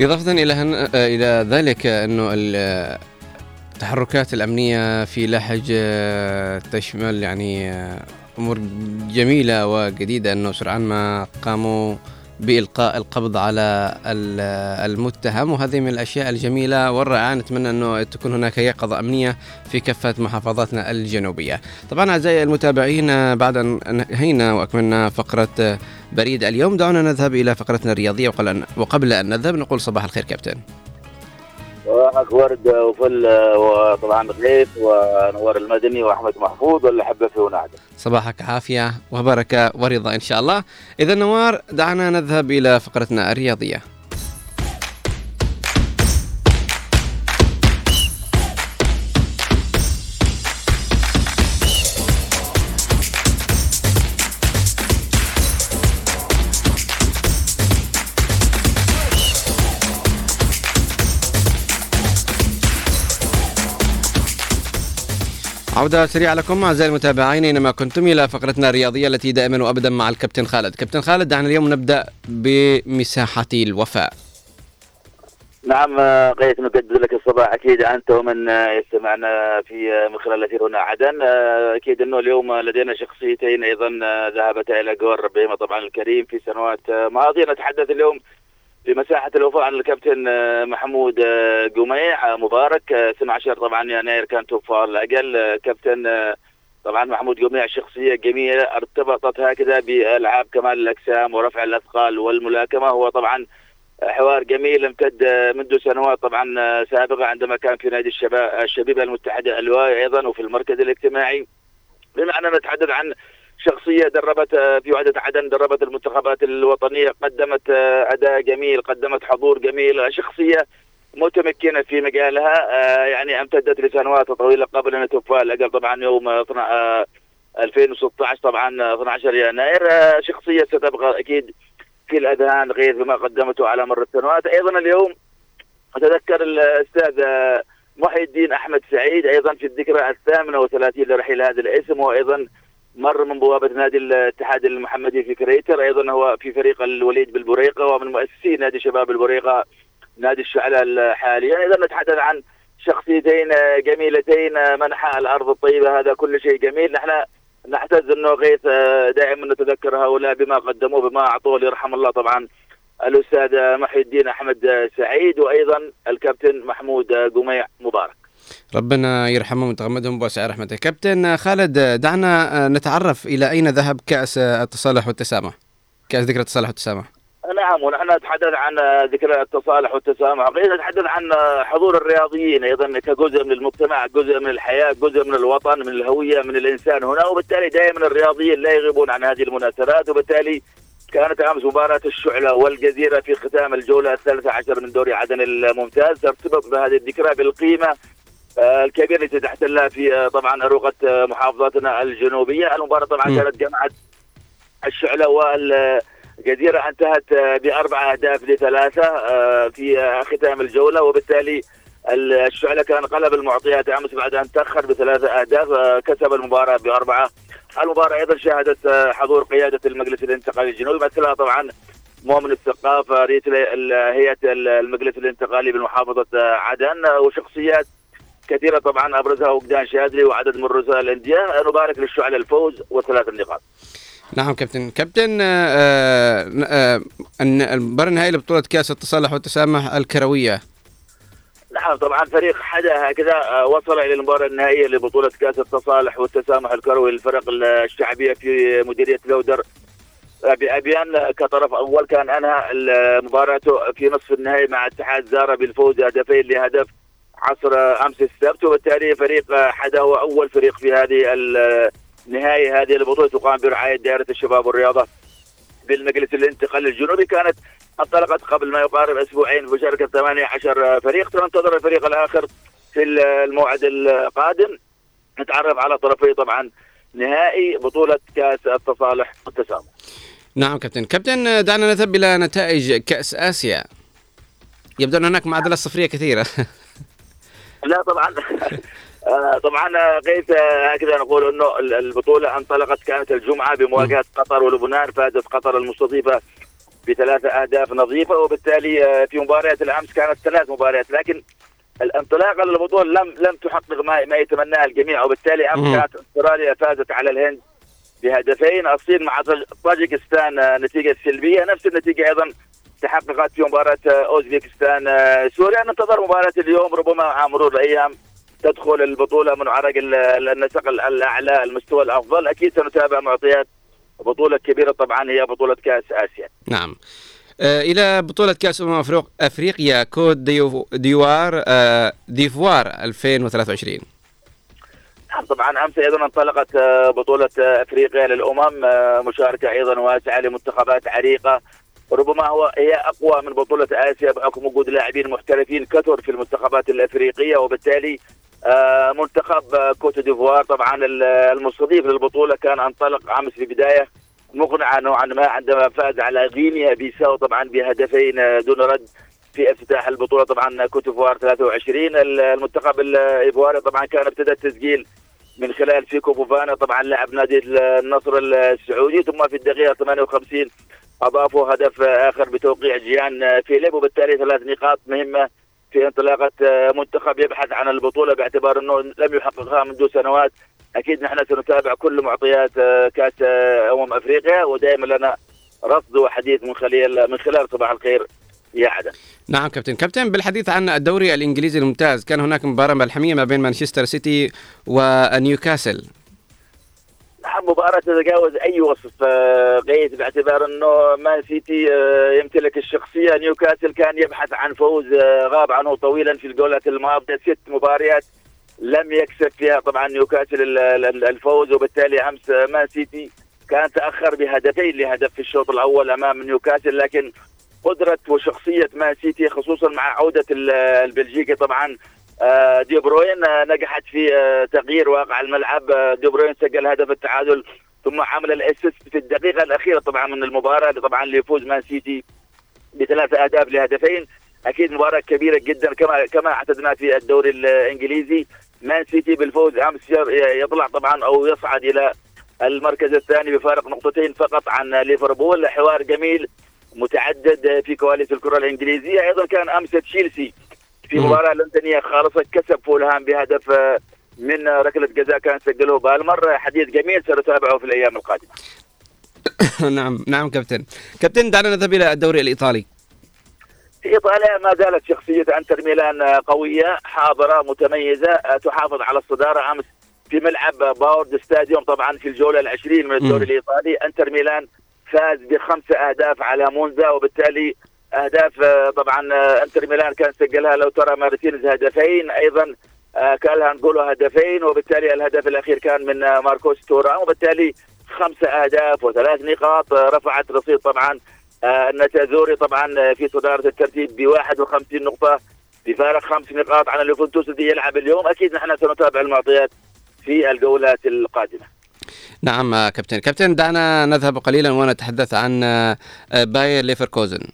إضافة إلى هن... آه، إلى ذلك أنه التحركات الأمنية في لحج آه، تشمل يعني آه، أمور جميلة وجديدة. أنه سرعان ما قاموا بإلقاء القبض على المتهم. وهذه من الأشياء الجميلة والرائعة. نتمنى أنه تكون هناك يقظة أمنية في كافة محافظاتنا الجنوبية. طبعا أعزائي المتابعين بعد أن انهينا وأكملنا فقرة بريد اليوم دعونا نذهب إلى فقرتنا الرياضية. وقبل أن نذهب نقول صباح الخير كابتن. صباحك ورد وفل وطبعا غيث ونوار المدني وأحمد محفوظ والأحبة في ونعدة صباحك عافية وبركة ورضا إن شاء الله. إذا نوار دعنا نذهب إلى فقرتنا الرياضية. عودة سريعة لكم أعزائي المتابعين أينما كنتم إلى فقرتنا الرياضية التي دائما وأبدا مع الكابتن خالد. كابتن خالد دعنا اليوم نبدأ بمساحة الوفاء. نعم قيس نجدد لك الصباح. أكيد أنت ومن يستمعنا في من خلال الأثير هنا عدن. أكيد أنه اليوم لدينا شخصيتين أيضا ذهبتا إلى جوار ربهما طبعا الكريم في سنوات ماضية. نتحدث اليوم بمساحة الوفاء عن الكابتن آه، محمود آه، قميع آه، مبارك. 12 طبعا يناير كان توفى الأقل كابتن طبعا محمود قميع شخصية جميلة ارتبطت هكذا بألعاب كمال الأجسام ورفع الأثقال والملاكمة. هو طبعا حوار جميل امتد منذ سنوات طبعا سابقة عندما كان في نادي الشباب الشبيبة المتحدة ألواي أيضا وفي المركز الاجتماعي. بما أننا نتحدث عن شخصية دربت آه، في وحده عدن دربت المنتخبات الوطنية قدمت آه، أداء جميل قدمت حضور جميل شخصية متمكنة في مجالها آه، يعني امتدت لسنوات طويلة قبل أن توفى الاجل طبعا يوم 2016 طبعا 12 يناير. شخصية ستبقى أكيد في الأذهان غير بما قدمته على مر السنوات. أيضا اليوم اتذكر الأستاذ محي الدين أحمد سعيد أيضا في الذكرى الثامنة وثلاثين لرحيل هذا الاسم وأيضا مر من بوابة نادي الاتحاد المحمدي في كريتر. أيضا هو في فريق الوليد بالبريقه ومن مؤسسي نادي شباب البريقه نادي الشعلة حاليا اذا نتحدث عن شخصيتين جميلتين منحى الأرض الطيبة هذا كل شيء جميل. نحن نحتز أنه غيث دائما نتذكر هؤلاء بما قدموا بما أعطوه يرحم الله طبعا الأستاذ محي الدين أحمد سعيد وأيضا الكابتن محمود قميع مبارك. ربنا يرحمهم ويتغمدهم بواسع رحمته. كابتن خالد دعنا نتعرف إلى أين ذهب كأس التصالح والتسامح؟ كأس ذكرى التصالح والتسامح. نعم ونحن نتحدث عن ذكرى التصالح والتسامح. نتحدث عن حضور الرياضيين أيضا كجزء من المجتمع جزء من الحياة جزء من الوطن من الهوية من الإنسان هنا. وبالتالي دائما الرياضيين لا يغيبون عن هذه المناسبات. وبالتالي كانت أمس مباراة الشعلة والجزيرة في ختام الجولة الثالثة عشر من دوري عدن الممتاز. ترتبط بهذه الذكرى بالقيمة آه، الكبير التي تحتلها في آه، طبعا اروقه آه، محافظتنا الجنوبية. المباراة طبعا م. كانت جمعت الشعلة والجزيرة. انتهت باربع أهداف لثلاثة في ختام الجولة. وبالتالي الشعلة كان قلب المعطيات أمس بعد أن تأخر بثلاثة أهداف كسب المباراة بأربعة. المباراة أيضا شهدت حضور قيادة المجلس الانتقالي الجنوبي مثلها طبعا مؤمن الثقافه رئيس هيئة المجلس الانتقالي بمحافظة عدن وشخصيات كثيرة طبعا أبرزها وجدان شاذلي وعدد من رؤساء الأندية. نبارك للشعله الفوز وثلاث النقاط. نعم كابتن. كابتن آه آه المباراة النهائية لبطولة كأس التصالح والتسامح الكروية. نعم طبعا فريق حدا هكذا آه، وصل إلى المباراة النهائية لبطولة كأس التصالح والتسامح الكروي للفرق الشعبية في مديرية لودر. آه، بابيان كطرف أول كان أنهى مباراته في نصف النهائي مع اتحاد زارا بالفوز هدفين لهدف عصر أمس السبت وبالتالي فريق حدا هو أول فريق في هذه النهايه هذه البطولة تقام برعاية دائرة الشباب والرياضة بالمجلس الانتقال الجنوبي كانت انطلقت قبل ما يقارب أسبوعين بمشاركه 18 فريق سننتظر الفريق الآخر في الموعد القادم نتعرف على طرفي طبعا نهائي بطولة كأس التصالح والتسامح. نعم كابتن، كابتن دعنا نذهب إلى نتائج كأس آسيا. يبدو أن هناك معادلات صفرية كثيرة. *laughs* لا طبعا آه، طبعا قيس هكذا نقول إنه البطولة انطلقت كانت الجمعة بمواجهة قطر ولبنان فازت قطر المستضيفة بثلاثة أهداف نظيفة وبالتالي آه، في مباريات الأمس كانت ثلاث مباريات لكن الانطلاقة للبطولة لم لم تحقق ما ما يتمناه الجميع وبالتالي مم. كانت أستراليا فازت على الهند بهدفين الصين مع طاج- طاجكستان آه، نتيجة سلبية نفس النتيجة أيضا تحققت في مباراة أوزبكستان. سوريا ننتظر مباراة اليوم. ربما مع مرور الأيام تدخل البطولة من عرق ال- النسق ال- الأعلى المستوى الأفضل. أكيد سنتابع معطيات بطولة كبيرة. طبعا هي بطولة كأس آسيا. نعم. آه، إلى بطولة كأس أمم أفريق- أفريقيا كود ديو- ديوار آه، ديفوار 2023 نعم طبعا أمس أيضا انطلقت آه، بطولة أفريقيا للأمم. مشاركة أيضا واسعة لمنتخبات عريقة. ربما هو هي أقوى من بطولة آسيا بحكم وجود لاعبين محترفين كثر في المنتخبات الأفريقية وبالتالي آه، منتخب كوت ديفوار طبعا ال- المستضيف للبطولة كان أنطلق امس في بدايه مقنعه نوعا ما عندما فاز على غينيا بيساو طبعا بهدفين آه، دون رد في افتتاح البطولة. طبعا كوت ديفوار 23 ال- المنتخب الايفواري طبعا كان ابتدى التسجيل من خلال فيكو فوفانا طبعا لاعب نادي النصر السعودي ثم في الدقيقة 58 أضافوا هدف آخر بتوقيع جيان فيليب وبالتالي ثلاث نقاط مهمة في انطلاقة منتخب يبحث عن البطولة باعتبار إنه لم يحققها منذ سنوات. أكيد نحن سنتابع كل معطيات كأس أمم أفريقيا ودائما لنا رصد وحديث من خلال من خلال صباح الخير يا عدن. نعم كابتن. كابتن بالحديث عن الدوري الإنجليزي الممتاز كان هناك مباراة ملحمية ما بين مانشستر سيتي ونيوكاسل. مباراة تتجاوز أي وصف قيد باعتبار أنه مان سيتي آه، يمتلك الشخصية. نيوكاسل كان يبحث عن فوز آه، غاب عنه طويلا في الجولة الماضية. ست مباريات لم يكسب فيها طبعا نيوكاسل ال- ال- الفوز وبالتالي أمس مان سيتي كان تأخر بهدفين لهدف في الشوط الأول أمام نيوكاسل. لكن قدرة وشخصية مان سيتي خصوصا مع عودة ال- البلجيكي طبعا دي بروين آه، نجحت في آه، تغيير واقع الملعب. آه، دي بروين سجل هدف التعادل ثم عمل ال assist في الدقيقة الأخيرة طبعا من المباراة طبعا ليفوز مان سيتي بثلاث أهداف لهدفين. أكيد مباراة كبيرة جدا كما كما أعتدنا في الدوري الإنجليزي. مان سيتي بالفوز ير- يطلع طبعا أو يصعد إلى المركز الثاني بفارق نقطتين فقط عن ليفربول. حوار جميل متعدد في كواليس الكرة الإنجليزية. أيضا كان أمس تشيلسي في مم. مباراة لندنية خالصة كسب فولهام بهدف آه، من ركلة جزاء كان سجله بالمر. حديث جميل سنتابعه في الأيام القادمة. *laughs* نعم نعم كابتن. كابتن دعنا نذهب إلى الدوري الإيطالي. في إيطاليا ما زالت شخصية أنتر ميلان قوية حاضرة متميزة تحافظ على الصدارة أمس في ملعب باور ستاديوم طبعا في الجولة العشرين من الدوري. الإيطالي. أنتر ميلان فاز بخمس أهداف على مونزا وبالتالي أهداف آه، طبعا آه، إنتر ميلان كان سجلها لوتارو مارتينيز هدفين أيضا آه، كالهانجولو هدفين وبالتالي الهدف الأخير كان من ماركوس تورام وبالتالي خمسة أهداف وثلاث نقاط رفعت رصيد طبعا النيراتزوري طبعا في صدارة الترتيب ب 51 نقطة بفارق خمس نقاط عن اليوفنتوس الذي يلعب اليوم. أكيد نحن سنتابع المعطيات في الجولات القادمة. نعم كابتن. كابتن دعنا نذهب قليلا ونتحدث عن باير ليفركوزن.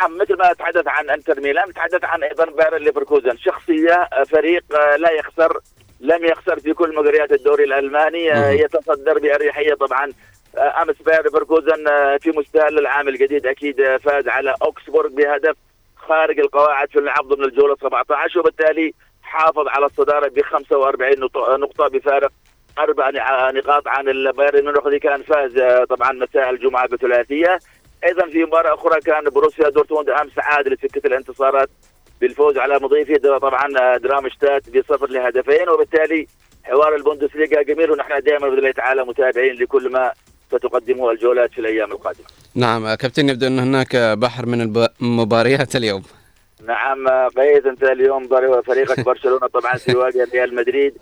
نعم مثل ما نتحدث عن انتر ميلان نتحدث عن أيضا بايرن ليفركوزن شخصية آه، فريق آه، لا يخسر لم يخسر في كل مجريات الدوري الألماني آه،. يتصدر بأريحية طبعا أمس بايرن ليفركوزن في مستهل العام الجديد أكيد فاز على أوكسبورغ بهدف خارج القواعد في اللعب ضمن الجولة 17 وبالتالي حافظ على الصدارة ب 45 نط- نقطة بفارق أربع نقاط عن البايرن ميونخ الذي كان فاز طبعا مساء الجمعة بثلاثيه أيضا في مباراة أخرى كان بروسيا دورتموند أمس عاد لسكة الانتصارات بالفوز على مضيفه طبعا دارمشتات بصفر لهدفين وبالتالي حوار البوندسليغا جميل ونحن دائما باذن الله تعالى متابعين لكل ما ستقدمه الجولات في الأيام القادمة. نعم كابتن يبدو أن هناك بحر من المباريات اليوم نعم قيد أنت اليوم فريقك *laughs* برشلونة طبعا سيواجه ريال مدريد.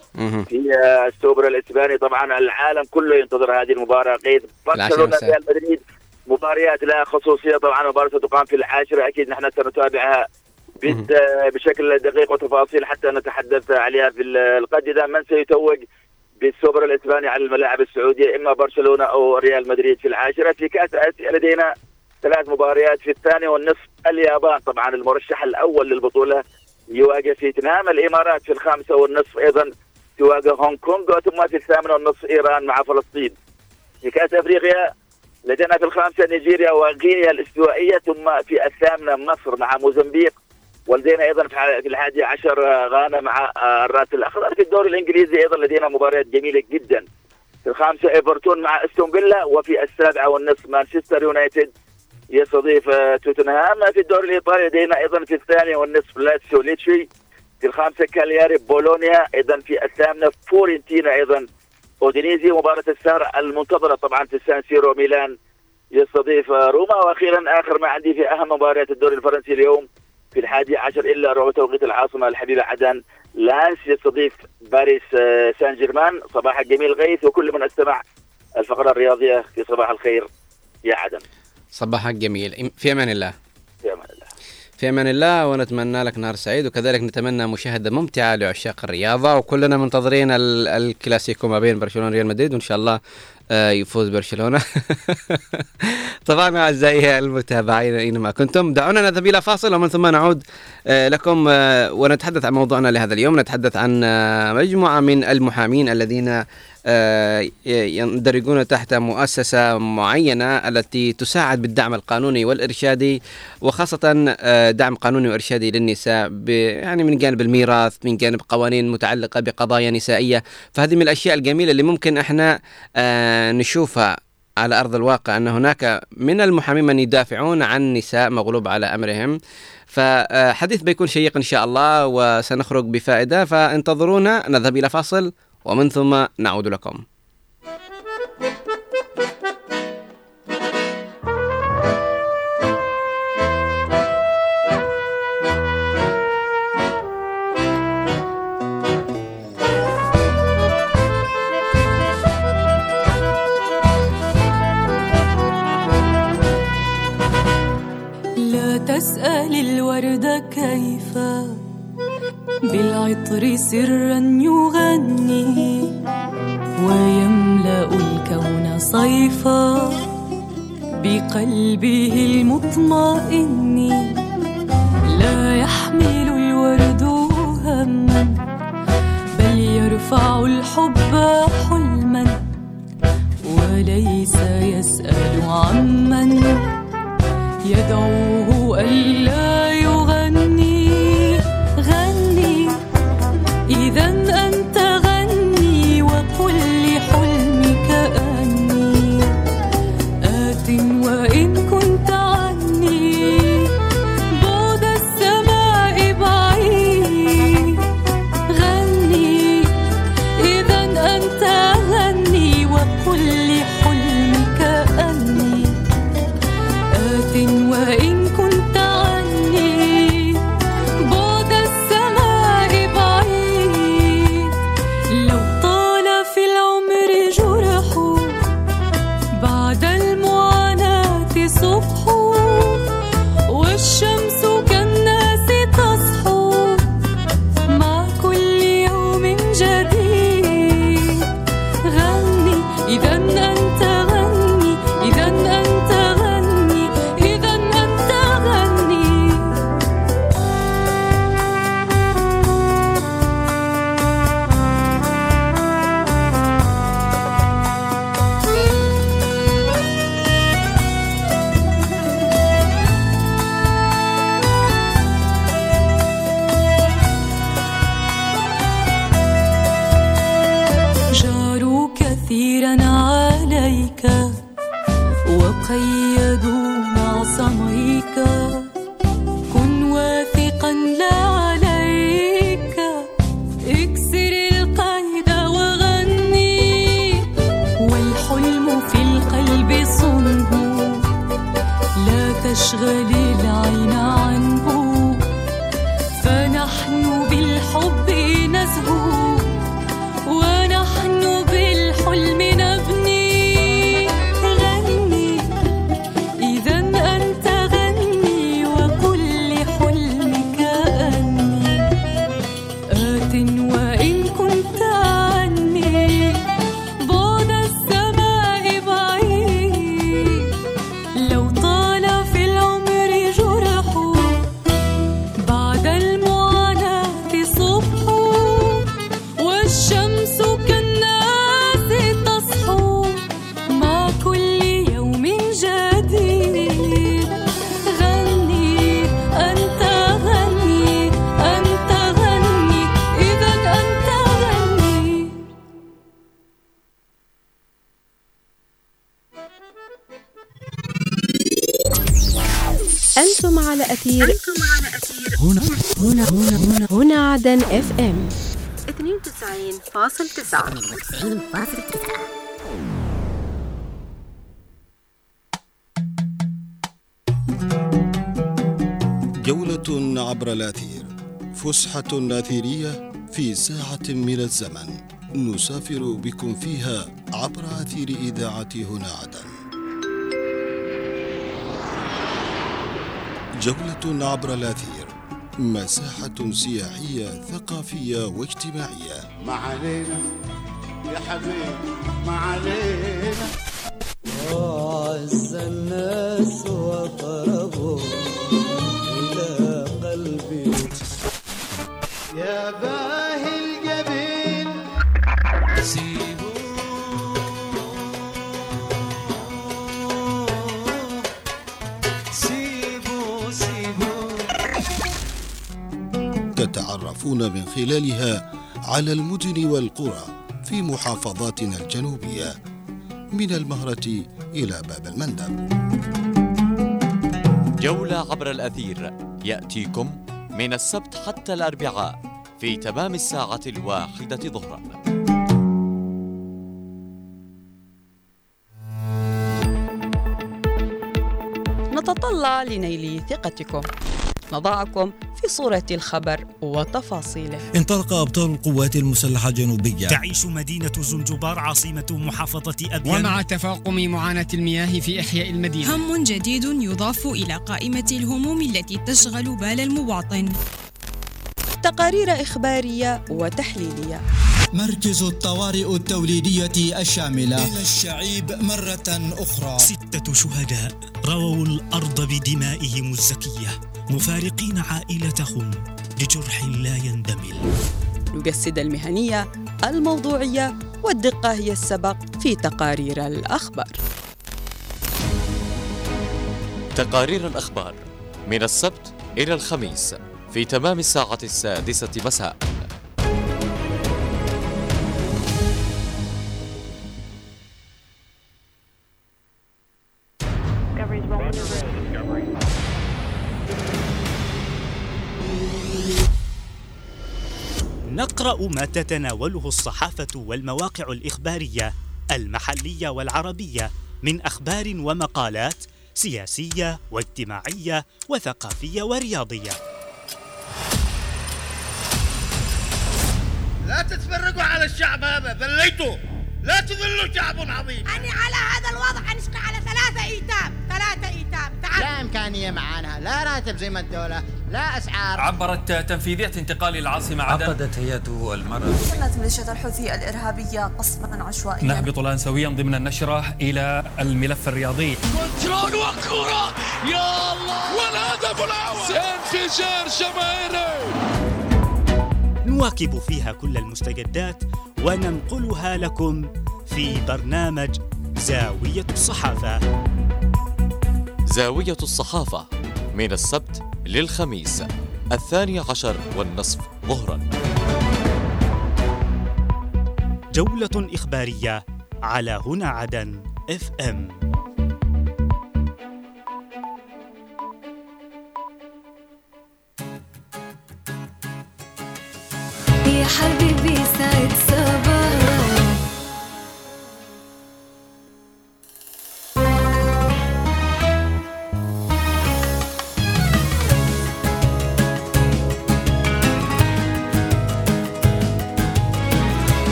في السوبر الإسباني طبعا العالم كله ينتظر هذه المباراة في العاشرة برشلونة. ريال مدريد مباريات لها خصوصية طبعا مباراة ستقام في العاشرة. أكيد نحن سنتابعها بشكل دقيق وتفاصيل حتى نتحدث عليها في ال- القادمه من سيتوج بالسوبر الإسباني على الملاعب السعودية إما برشلونة أو ريال مدريد في العاشرة. في كأس آسيا لدينا ثلاث مباريات في الثاني والنصف. اليابان طبعا المرشح الأول للبطولة يواجه فيتنام الإمارات في الخامسة والنصف. أيضا تواجه هونغ كونغ ثم في الثامنة والنصف إيران مع فلسطين. في كأس أفريقيا لدينا في الخامسة نيجيريا وغينيا الاستوائية ثم في الثامنة مصر مع موزمبيق ولدينا أيضا في الحادي عشر غانا مع الراس الأخضر. في الدوري الإنجليزي أيضا لدينا مباريات جميلة جدا. في الخامسة إيفرتون مع أستون فيلا وفي السابعة والنصف مانشستر يونايتد يستضيف توتنهام. في الدوري الإيطالي لدينا أيضا في الثانية والنصف لاتسيو ليتشي. في الخامسة كالياري بولونيا أيضا في الثامنة فورنتينا أيضا أودينيزي مباراة السهره المنتظرة طبعا في السان سيرو ميلان. يستضيف روما. وأخيرا آخر ما عندي في أهم مباريات الدوري الفرنسي اليوم. في الحادي عشر إلا ربع توقيت العاصمة الحبيبة عدن لانس يستضيف باريس آه، سان جيرمان صباح الجميل غيث. وكل من استمع الفقرة الرياضية في صباح الخير يا عدن. صباحك جميل في أمان الله. في أمان الله ونتمنى لك نهار سعيد وكذلك نتمنى مشاهدة ممتعة لعشاق الرياضة. وكلنا منتظرين الكلاسيكو ما بين برشلونة وريال مدريد وإن شاء الله آه، يفوز برشلونة. *laughs* طبعا أعزائي المتابعين اينما كنتم دعونا نذهب إلى فاصل ومن ثم نعود آه، لكم آه، ونتحدث عن موضوعنا لهذا اليوم. نتحدث عن مجموعة من المحامين الذين يندرجون تحت مؤسسة معينة التي تساعد بالدعم القانوني والإرشادي وخاصة آه، دعم قانوني وإرشادي للنساء يعني من جانب الميراث من جانب قوانين متعلقة بقضايا نسائية. فهذه من الأشياء الجميلة اللي ممكن إحنا آه، نشوفها على أرض الواقع أن هناك من المحامين من يدافعون عن نساء مغلوب على أمرهم. فحديث بيكون شيق إن شاء الله وسنخرج بفائدة. فانتظرونا نذهب إلى فاصل. ومن ثم نعود لكم. تسأل الوردة كيف بالعطر سرا يغني ويملأ الكون صيفا بقلبه المطمئن. لا يحمل الورد هما بل يرفع الحب حلما وليس يسأل عمن. يدعوه ألا 92.9 جولة عبر الأثير. فسحة أثيرية في ساعة من الزمن. نسافر بكم فيها عبر أثير إذاعة هنا عدن. جولة عبر الأثير. مساحة سياحية ثقافية واجتماعية. ما علينا يا حبيبي ما علينا. وأعز الناس وأقربهم إلى قلبي. يا باهي تتعرفون من خلالها على المدن والقرى في محافظاتنا الجنوبية من المهرة إلى باب المندب. جولة عبر الأثير. يأتيكم من السبت حتى الأربعاء في تمام الساعة الواحدة ظهرا. نتطلع لنيل ثقتكم. نضعكم في صورة الخبر وتفاصيله. انطلق أبطال القوات المسلحة الجنوبية تعيش مدينة زنجبار عاصمة محافظة أبيان. ومع تفاقم معاناة المياه في إحياء المدينة. هم جديد يضاف إلى قائمة الهموم التي تشغل بال المواطن. تقارير إخبارية وتحليلية. مركز الطوارئ التوليدية الشاملة. إلى الشعيب مرة أخرى. ستة شهداء رووا الأرض بدمائهم الزكية. مفارقين عائلتهم لجرح لا يندمل. نجسد المهنية الموضوعية والدقة هي السبق في تقارير الأخبار. تقارير الأخبار من السبت إلى الخميس في تمام الساعة السادسة مساء. نقرأ ما تتناوله الصحافة والمواقع الإخبارية المحلية والعربية من أخبار ومقالات سياسية واجتماعية وثقافية ورياضية. لا تتفرقوا على الشعب هذا ذليتوا لا تذلوا شعب عظيم. أني على هذا الوضع أنشق على ثلاثة إيتام ثلاثة إيتام. تعال. لا إمكانية معانا. لا راتب زي ما الدولة. لا أسعار. عبرت تنفيذية انتقال العاصمة عدن. عقدت هيئة المرأة. شنت ميليشيا الحوثي الإرهابية قصفا عشوائيا. نهبط الآن سويا ضمن النشرة إلى الملف الرياضي. كنترول وكرة! يا الله! والهدف الأول! انفجار جماهيري! نواكب فيها كل المستجدات وننقلها لكم في برنامج زاوية الصحافة. زاوية الصحافة. من السبت للخميس الثاني عشر والنصف ظهرا. جولة إخبارية على هنا عدن إف إم. يا حبيبي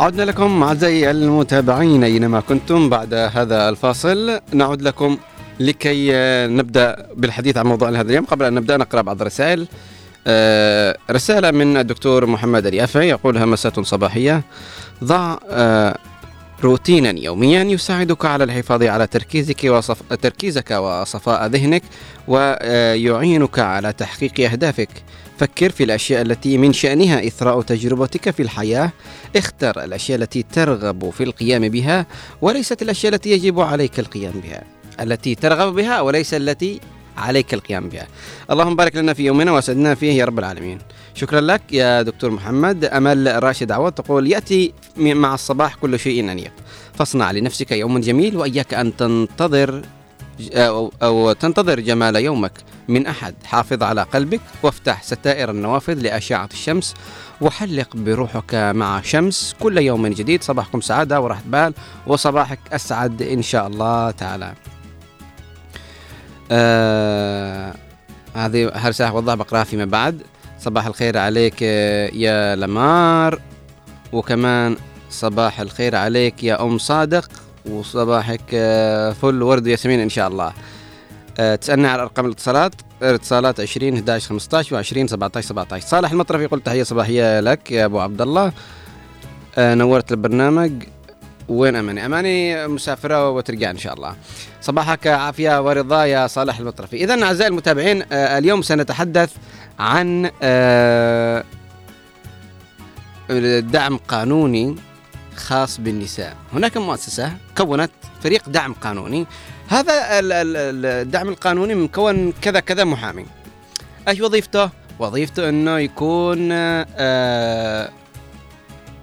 عدنا لكم أعزائي المتابعين أينما كنتم بعد هذا الفاصل. نعود لكم لكي نبدأ بالحديث عن موضوعنا هذا اليوم. قبل أن نبدأ نقرأ بعض الرسائل. آه، رسالة من الدكتور محمد اليافعي يقول همسة صباحية. ضع آه، روتينا يوميا يساعدك على الحفاظ على تركيزك وصف... تركيزك وصفاء ذهنك ويعينك على تحقيق أهدافك. فكر في الأشياء التي من شأنها إثراء تجربتك في الحياة. اختر الأشياء التي ترغب في القيام بها وليست الأشياء التي يجب عليك القيام بها. التي ترغب بها وليس التي عليك القيام بها. اللهم بارك لنا في يومنا واسعدنا فيه يا رب العالمين. شكرا لك يا دكتور محمد. أمل راشد عوض تقول يأتي مع الصباح كل شيء أنيق فاصنع لنفسك يوما جميل وإياك أن تنتظر أو, أو تنتظر جمال يومك من أحد. حافظ على قلبك وافتح ستائر النوافذ لأشعة الشمس وحلق بروحك مع شمس. كل يوم جديد صباحكم سعادة وراحة بال وصباحك أسعد إن شاء الله تعالى. آه هذه هرسة وضح بقرأها فيما بعد. صباح الخير عليك يا لمار وكمان صباح الخير عليك يا أم صادق. وصباحك آه، فل ورد وياسمين إن شاء الله. آه، تسألنا على أرقام الاتصالات. اتصالات 20 11 15 و 20 17 17 صالح المطرف يقول تحية صباحية لك يا أبو عبد الله. آه، نورت البرنامج. وين أماني؟ أماني مسافرة وترجع إن شاء الله. صباحك عافية ورضا يا صالح المطرفي إذا أعزائي المتابعين اليوم سنتحدث عن دعم قانوني خاص بالنساء. هناك مؤسسة كونت فريق دعم قانوني. هذا الدعم القانوني مكون كذا كذا محامي. أيش وظيفته؟ وظيفته إنه يكون آه،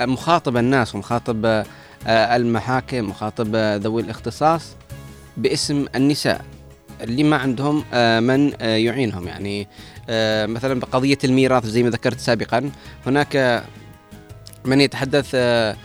مخاطب الناس ومخاطب آه، المحاكم مخاطب ذوي الاختصاص باسم النساء اللي ما عندهم آه، من يعينهم. يعني مثلا بقضية الميراث زي ما ذكرت سابقا هناك من يتحدث آه،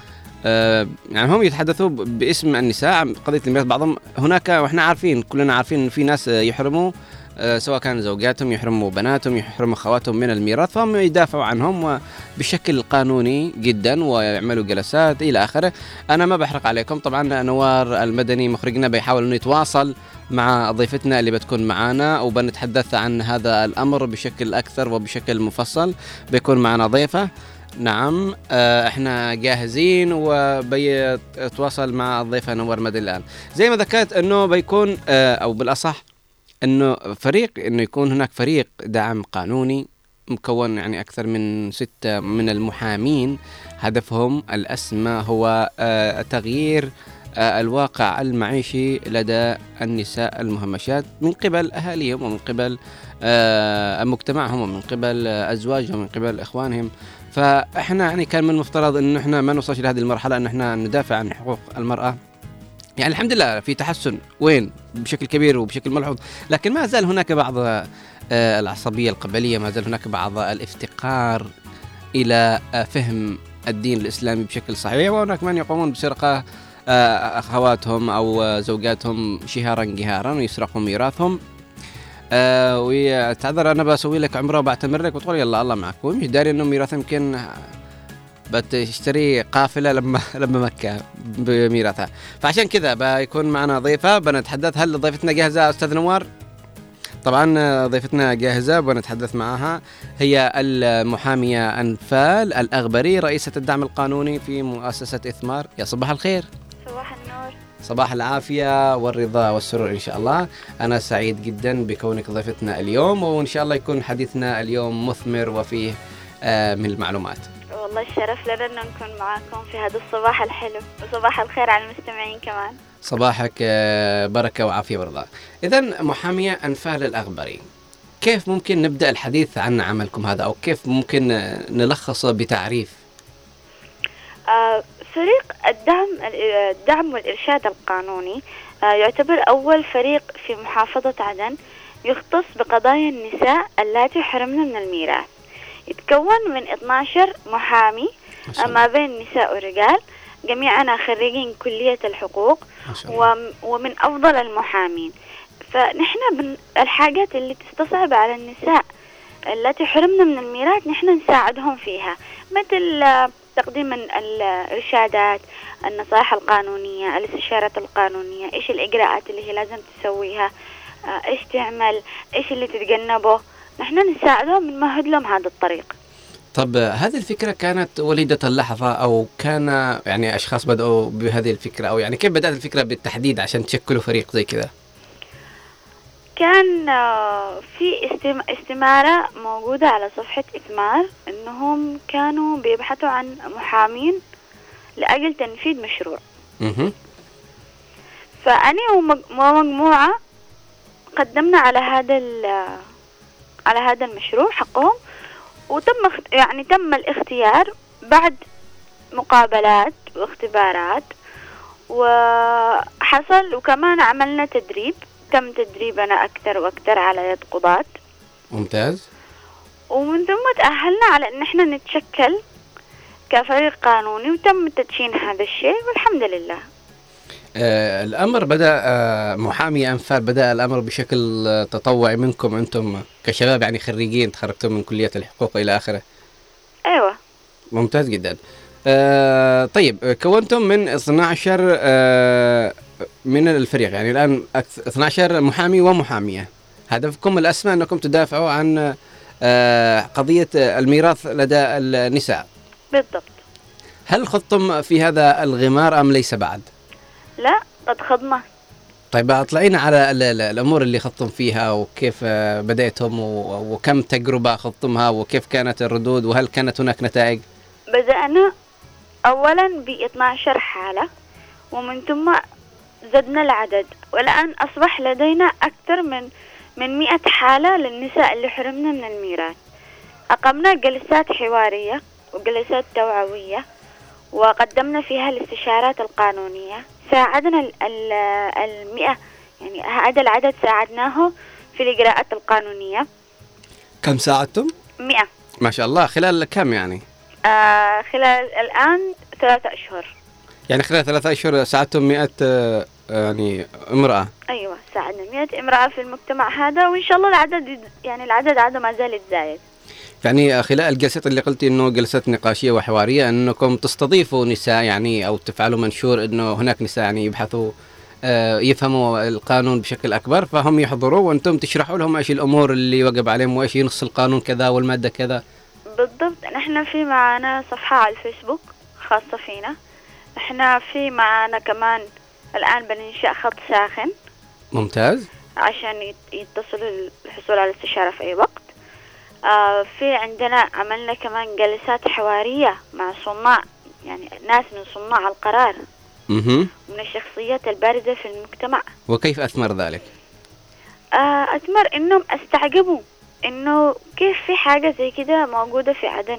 يعني هم يتحدثوا باسم النساء قضية الميراث بعضهم هناك وإحنا عارفين كلنا عارفين في ناس يحرموا آه، سواء كان زوجاتهم يحرموا بناتهم يحرموا اخواتهم من الميراث فهم يدافعوا عنهم بشكل قانوني جدا ويعملوا جلسات إلى آخره. أنا ما بحرق عليكم طبعا نوار المدني مخرجنا بيحاول إنه يتواصل مع ضيفتنا اللي بتكون معنا وبنتحدث عن هذا الأمر بشكل أكثر وبشكل مفصل بيكون معنا ضيفة. نعم آه، إحنا جاهزين وبيتواصل مع الضيفة نور مدى الآن. زي ما ذكرت إنه بيكون آه، أو بالأصح إنه فريق إنه يكون هناك فريق دعم قانوني مكون يعني أكثر من ستة من المحامين. هدفهم الأسمى هو آه، تغيير الواقع المعيشي لدى النساء المهمشات من قبل أهاليهم ومن قبل مجتمعهم ومن قبل أزواجهم ومن قبل إخوانهم. فإحنا يعني كان من المفترض إنه إحنا ما نوصلش لهذه المرحلة إن إحنا ندافع عن حقوق المرأة. يعني الحمد لله في تحسن وين؟ بشكل كبير وبشكل ملحوظ. لكن ما زال هناك بعض آه، العصبية القبلية ما زال هناك بعض الافتقار إلى آه، فهم الدين الإسلامي بشكل صحيح. وهناك من يقومون بسرقة آه، أخواتهم أو زوجاتهم شهارا جهارا ويسرقوا ميراثهم. آه وتعذر أنا بسوي لك عمرة وبعتمر لك وتقول يلا الله معك ومش داري إنه ميراث يمكن بتشتري قافلة لما *laughs* لما مكة بميراثها. فعشان كذا بيكون معنا ضيفة بنتحدث. هل ضيفتنا جاهزة أستاذ نوار؟ طبعا ضيفتنا جاهزة ونتحدث معها. هي المحامية أنفال الأغبري رئيسة الدعم القانوني في مؤسسة إثمار. يا صباح الخير. صباح العافية والرضا والسرور إن شاء الله. أنا سعيد جدا بكونك ضيفتنا اليوم وإن شاء الله يكون حديثنا اليوم مثمر وفيه آه، من المعلومات. والله الشرف لنا أن نكون معكم في هذا الصباح الحلو وصباح الخير على المستمعين كمان. صباحك آه، بركة وعافية ورضا. إذا محامية أنفال الأغبري كيف ممكن نبدأ الحديث عن عملكم هذا أو كيف ممكن نلخصه بتعريف؟ آه فريق الدعم الدعم والإرشاد القانوني آه، يعتبر أول فريق في محافظة عدن يختص بقضايا النساء اللاتي حرمن من الميراث. يتكون من 12 محامي ما بين نساء ورجال جميعنا خريجين كلية الحقوق ومن أفضل المحامين. فنحن من الحاجات اللي تستصعب على النساء التي حرمنا من الميراث نحن نساعدهم فيها مثل تقديم الإرشادات النصائح القانونية الاستشارات القانونية إيش الإجراءات اللي هي لازم تسويها آه، إيش تعمل إيش اللي تتجنبه نحن نساعدهم نمهد لهم هذا الطريق طب هذه الفكرة كانت وليدة اللحظة أو كان يعني أشخاص بدأوا بهذه الفكرة أو يعني كيف بدأت الفكرة بالتحديد عشان تشكلوا فريق زي كذا؟ كان آه، في استمارة موجودة على صفحة إثمار إنهم كانوا بيبحثوا عن محامين لأجل تنفيذ مشروع. فأنا ومجموعة قدمنا على هذا على هذا المشروع حقهم وتم يعني تم الاختيار بعد مقابلات واختبارات وحصل وكمان عملنا تدريب. تم تدريبنا أكثر وأكثر على يد قضاة؟ ممتاز. ومن ثم تأهلنا على أن إحنا نتشكل كفريق قانوني وتم تدشين هذا الشيء والحمد لله. آه الأمر بدأ آه محامي انفال بدأ الأمر بشكل آه تطوعي منكم أنتم كشباب يعني خريجين تخرجتم من كلية الحقوق إلى آخره. أيوة. ممتاز جدا. آه طيب كونتم من 12 آه من الفريق. يعني الآن أكث- 12 محامي ومحامية. هدفكم الأسمى أنكم تدافعوا عن آه قضية الميراث لدى النساء. بالضبط. هل خضتم في هذا الغمار أم ليس بعد؟ لا قد خضنا. طيب أطلعينا على ال- ال- الأمور اللي خضتم فيها وكيف بديتم وكم تجربة خضتمها وكيف كانت الردود وهل كانت هناك نتائج؟ بدأنا أولا ب 12 حالة ومن ثم زدنا العدد. والآن أصبح لدينا أكثر من من 100 حالة للنساء اللي حرمنا من الميراث. أقمنا جلسات حوارية وجلسات توعوية وقدمنا فيها الاستشارات القانونية. ساعدنا ال- ال- المئة يعني هذا العدد ساعدناه في الإجراءات القانونية. كم ساعدتم؟ مئة. ما شاء الله. خلال كم يعني؟ آه خلال الآن ثلاثة أشهر. يعني خلال ثلاثة أشهر ساعدتم 100 آه، يعني امرأة. أيوة ساعدنا. 100 امرأة في المجتمع هذا وإن شاء الله العدد يعني العدد هذا ما زال يتزايد. يعني خلال الجلسات اللي قلتي إنه جلسات نقاشية وحوارية إنكم تستضيفوا نساء يعني أو تفعلوا منشور إنه هناك نساء يعني يبحثوا آه، يفهموا القانون بشكل أكبر فهم يحضروا وأنتم تشرحوا لهم إيش الأمور اللي وجب عليهم وإيش نص القانون كذا والمادة كذا. بالضبط. نحن في معنا صفحة على الفيسبوك خاصة فينا. إحنا في معنا كمان الآن بننشأ خط ساخن. ممتاز. عشان يت- يتصلوا للحصول على الاستشارة في أي وقت. آه في عندنا عملنا كمان جلسات حوارية مع صناع يعني ناس من صناع القرار. أها من الشخصيات البارزة في المجتمع. وكيف أثمر ذلك؟ آه أثمر إنهم أستعجبوا إنه كيف في حاجة زي كده موجودة في عدن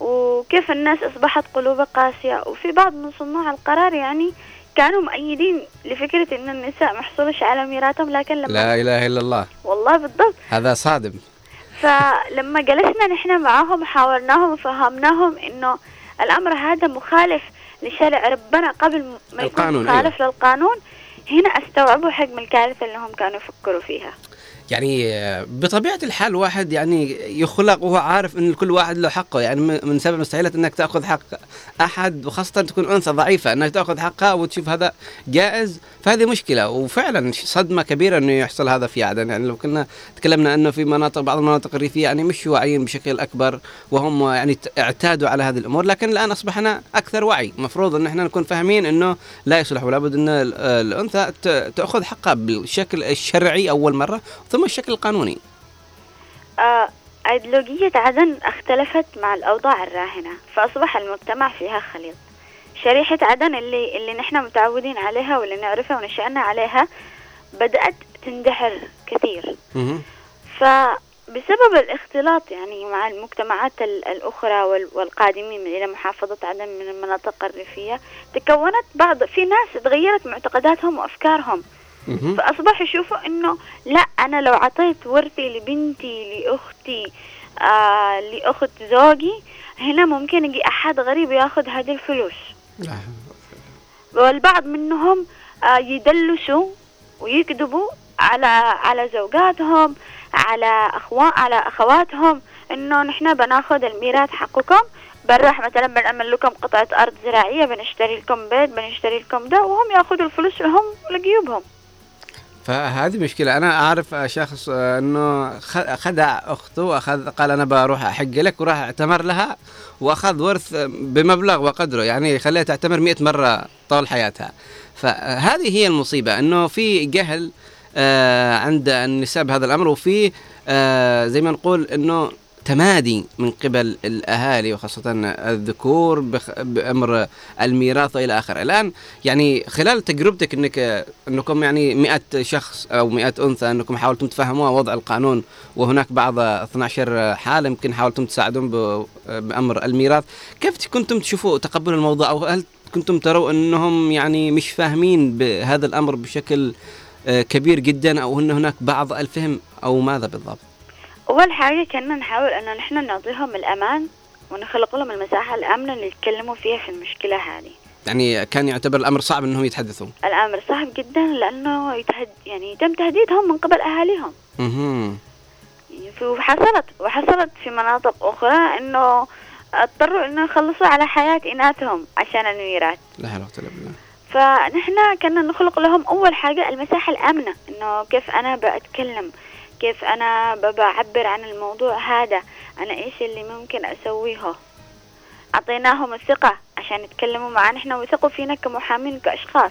وكيف الناس أصبحت قلوبها قاسية. وفي بعض من صناع القرار يعني كانوا مؤيدين لفكرة إن النساء محصولش على ميراثهم لكن لما لا إله إلا الله. والله بالضبط. هذا صادم. فلما جلسنا نحن معاهم حاورناهم وفهمناهم إنه الأمر هذا مخالف لشرع ربنا قبل ما يكون مخالف للقانون. هنا استوعبوا حجم الكارثة اللي هم كانوا يفكروا فيها. يعني بطبيعة الحال واحد يعني يخلق وهو عارف إن كل واحد له حقه. يعني من سبب مستحيلة إنك تأخذ حق أحد وخاصة تكون أنثى ضعيفة إنك تأخذ حقها وتشوف هذا جائز فهذه مشكلة. وفعلا صدمة كبيرة إنه يحصل هذا في عدن. يعني لو كنا تكلمنا إنه في مناطق بعض المناطق الريفية يعني مش واعيين بشكل أكبر وهم يعني اعتادوا على هذه الأمور. لكن الآن أصبحنا أكثر وعي. مفروض إن إحنا نكون فاهمين إنه لا يصلح ولا بد إن ال- الأنثى تأخذ حقها بالشكل الشرعي أول مرة الشكل القانوني. آه، أيديولوجية عدن اختلفت مع الأوضاع الراهنة فأصبح المجتمع فيها خليط. شريحة عدن اللي اللي نحن متعودين عليها واللي نعرفها ونشأنا عليها بدأت تندحر كثير. فبسبب الاختلاط يعني مع المجتمعات ال- الأخرى وال- والقادمين إلى محافظة عدن من المناطق الريفية تكونت بعض في ناس تغيرت معتقداتهم وأفكارهم. فأصبحوا يشوفوا إنه لا أنا لو عطيت ورثي لبنتي لأختي آه لأخت زوجي هنا ممكن يجي أحد غريب ياخذ هذه الفلوس. والبعض منهم آه يدلسوا ويكذبوا على على زوجاتهم على أخوان على أخواتهم إنه نحن بناخذ الميراث حقكم بنروح مثلا بنعمل لكم قطعة أرض زراعية بنشتري لكم بيت بنشتري لكم ده وهم ياخذوا الفلوس لهم لجيوبهم. فهذه مشكلة. أنا أعرف شخص أنه خدع أخته وأخذ قال أنا بروح أحق لك وراح أعتمر لها وأخذ ورث بمبلغ وقدره يعني خليها تعتمر مئة مرة طول حياتها. فهذه هي المصيبة أنه في جهل آه، عند النساء بهذا الأمر وفي آه، زي ما نقول أنه تمادي من قبل الأهالي وخاصة الذكور بأمر الميراث والى آخره الآن يعني خلال تجربتك انك إنكم يعني 100 شخص أو 100 أنثى إنكم حاولتم تفهموا وضع القانون وهناك بعض 12 حالة يمكن حاولتم تساعدون ب- بأمر الميراث كيف كنتم تشوفوا تقبلوا الموضوع أو هل كنتم تروا إنهم يعني مش فاهمين بهذا الأمر بشكل آه، كبير جدا أو إن هناك بعض الفهم أو ماذا بالضبط؟ أول حاجة كنا نحاول أن نحن نعطيهم الأمان ونخلق لهم المساحة الآمنة اللي يتكلموا فيها في المشكلة هذه يعني كان يعتبر الأمر صعب إنهم يتحدثوا. الأمر صعب جدا لأنه يتهد يعني يتم تهديدهم من قبل أهاليهم أها وحصلت وحصلت في مناطق أخرى إنه اضطروا إنه يخلصوا على حياة إناثهم عشان الميراث لا حول ولا إلا بالله. فنحن كنا نخلق لهم أول حاجة المساحة الآمنة إنه كيف أنا بأتكلم كيف أنا بعبر عن الموضوع هذا؟ أنا إيش اللي ممكن أسويه؟ أعطيناهم الثقة عشان يتكلموا معنا إحنا ويثقوا فينا كمحامين كأشخاص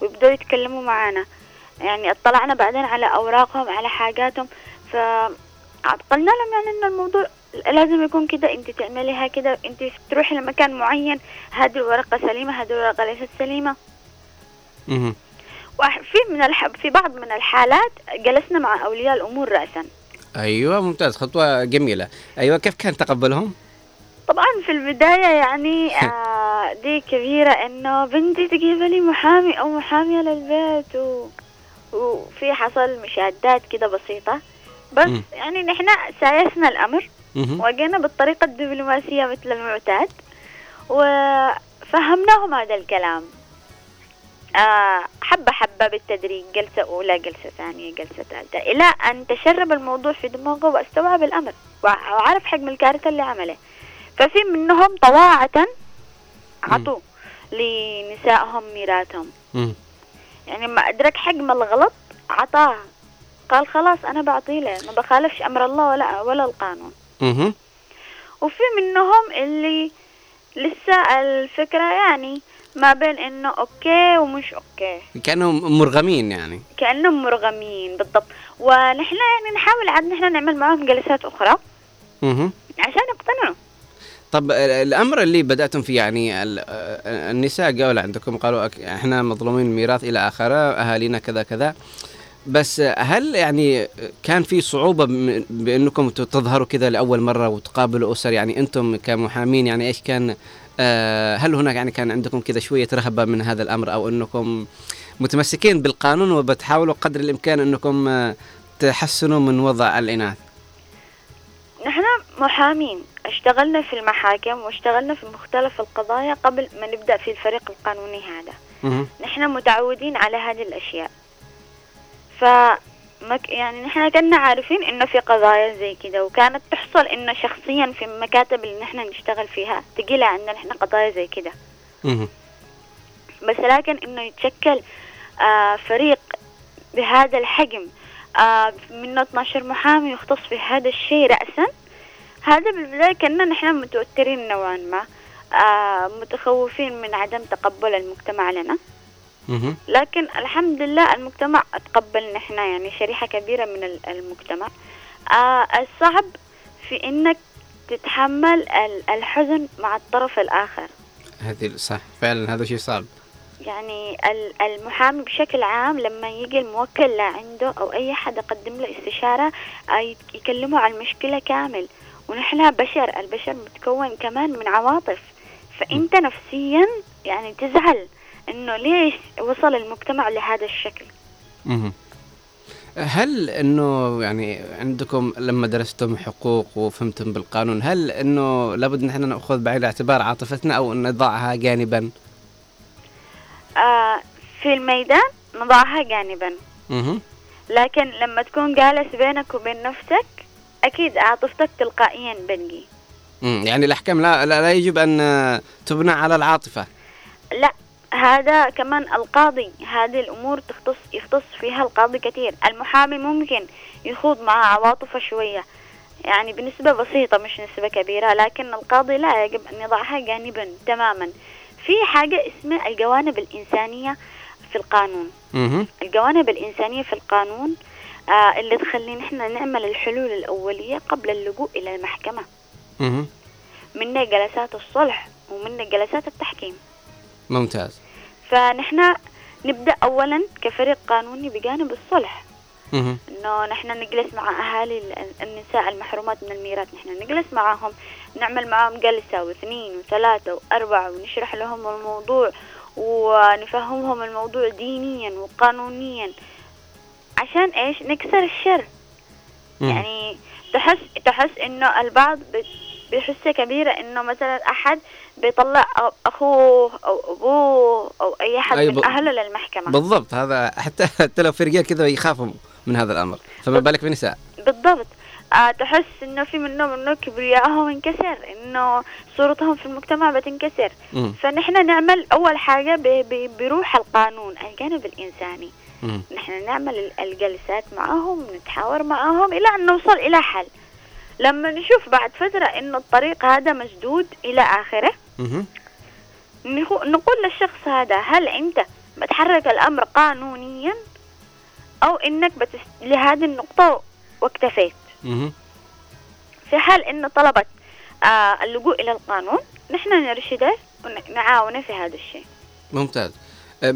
ويبدأوا يتكلموا معنا يعني اطلعنا بعدين على أوراقهم على حاجاتهم. ف قلنا لهم يعني إن الموضوع لازم يكون كده. أنت تعمليها كده. أنت تروحي لمكان معين. هذه الورقة سليمة هذه الورقة ليست سليمة. وفي من الح... في بعض من الحالات جلسنا مع أولياء الأمور رأسا أيوه ممتاز خطوة جميلة. أيوه كيف كان تقبلهم؟ طبعا في البداية يعني *laughs* آه دي كبيرة إنه بنتي تجيب لي محامي أو محامية للبيت و... وفي حصل مشادات كده بسيطة بس مم. يعني نحن سايسنا الأمر مهم. وجينا بالطريقة الدبلوماسية مثل المعتاد وفهمناهم هذا الكلام آه حبة حبة بالتدريج جلسة أولى جلسة ثانية جلسة ثالثة إلى أن تشرب الموضوع في دماغه واستوعب الأمر وع- وعرف حجم الكارثة اللي عمله ففي منهم طواعة عطوا لنسائهم ميراثهم. يعني ما أدرك حجم الغلط عطاه. قال خلاص أنا بعطيه له ما بخالفش أمر الله ولا ولا القانون. وفي منهم اللي لسه الفكرة يعني ما بين إنه okay ومش okay. كأنهم مرغمين يعني. كأنهم مرغمين بالضبط. ونحن يعني نحاول عاد نحن نعمل معاهم جلسات أخرى. أها عشان يقتنعوا. طب ال- الأمر اللي بدأتم فيه يعني ال- آه، النساء قالوا عندكم قالوا إحنا مظلومين الميراث إلى آخره أهالينا كذا كذا. بس هل يعني كان في صعوبة بأنكم تظهروا كذا لأول مرة وتقابلوا أسر؟ يعني أنتم كمحامين يعني إيش كان آه، هل هناك يعني كان عندكم كذا شوية رهبة من هذا الأمر أو أنكم متمسكين بالقانون وبتحاولوا قدر الإمكان أنكم آه، تحسنوا من وضع الإناث؟ نحن محامين. اشتغلنا في المحاكم واشتغلنا في مختلف القضايا قبل ما نبدأ في الفريق القانوني هذا. نحن متعودين على هذه الأشياء. ف مك يعني نحن كنا عارفين إنه في قضايا زي كده وكانت تحصل إنه شخصيا في المكاتب اللي نحن نشتغل فيها تجي عندنا نحن قضايا زي كده. بس لكن إنه يتشكل آه فريق بهذا الحجم آه منه 12 محامي يختص في هذا الشيء رأسا هذا بالبداية كنا نحن متوترين نوعا ما آه متخوفين من عدم تقبل المجتمع لنا. لكن الحمد لله المجتمع تقبل نحن يعني شريحة كبيرة من ال- المجتمع. آه الصعب في إنك تتحمل ال- الحزن مع الطرف الآخر. هذه صح فعلا هذا شيء صعب. يعني ال- المحامي بشكل عام لما يجي الموكل لعنده أو أي حد يقدم له استشارة آه، يكلمه عن المشكلة كامل. ونحن بشر البشر متكون كمان من عواطف. فأنت نفسيا يعني تزعل. إنه ليش وصل المجتمع لهذا الشكل؟ مهم. هل إنه يعني عندكم لما درستم حقوق وفهمتم بالقانون هل إنه لابد نحن نأخذ بعين الاعتبار عاطفتنا أو نضعها جانبا؟ آه في الميدان نضعها جانبا. أها لكن لما تكون جالس بينك وبين نفسك أكيد عاطفتك تلقائيا بنجي. يعني الأحكام لا, لا لا يجب أن تبنى على العاطفة. لا هذا كمان القاضي. هذه الأمور تختص يختص فيها القاضي كثير. المحامي ممكن يخوض مع عواطفه شوية. يعني بنسبة بسيطة مش نسبة كبيرة لكن القاضي لا يجب أن يضعها جانبا تماما. في حاجة اسمها الجوانب الإنسانية في القانون. الجوانب الإنسانية في القانون آه اللي تخلينا إحنا نعمل الحلول الأولية قبل اللجوء إلى المحكمة. منها جلسات الصلح ومنها جلسات التحكيم. ممتاز. فنحن نبدأ أولا كفريق قانوني بجانب الصلح. إنه نحن نجلس مع أهالي ال- النساء المحرومات من الميراث. نحن نجلس معهم نعمل معهم جلسة واثنين وثلاثة وأربعة ونشرح لهم الموضوع ونفهمهم الموضوع دينيا وقانونيا عشان إيش؟ نكسر الشر. يعني تحس تحس إنه البعض بحسة كبيرة إنه مثلا أحد بيطلع أخوه أو أبوه أو أي احد أي من أهله للمحكمة. بالضبط هذا حتى *laughs* حتى لو في رجال كذا يخافوا من هذا الأمر. فما بالك بنساء؟ بالضبط. آه تحس إنه في منهم إنه كبريائهم انكسر إنه صورتهم في المجتمع بتنكسر. مم. فنحن نعمل أول ب- بروح القانون الجانب الإنساني. مم. نحن نعمل ال- الجلسات معهم نتحاور معهم إلى أن نوصل إلى حل. لما نشوف بعد فترة إنه الطريق هذا مسدود إلى آخره نقول للشخص هذا هل أنت بتحرك الأمر قانونيا؟ أو إنك بتس... لهذه النقطة واكتفيت. في حال انه طلبت آه اللجوء إلى القانون نحن نرشده ونعاونه في هذا الشيء. ممتاز.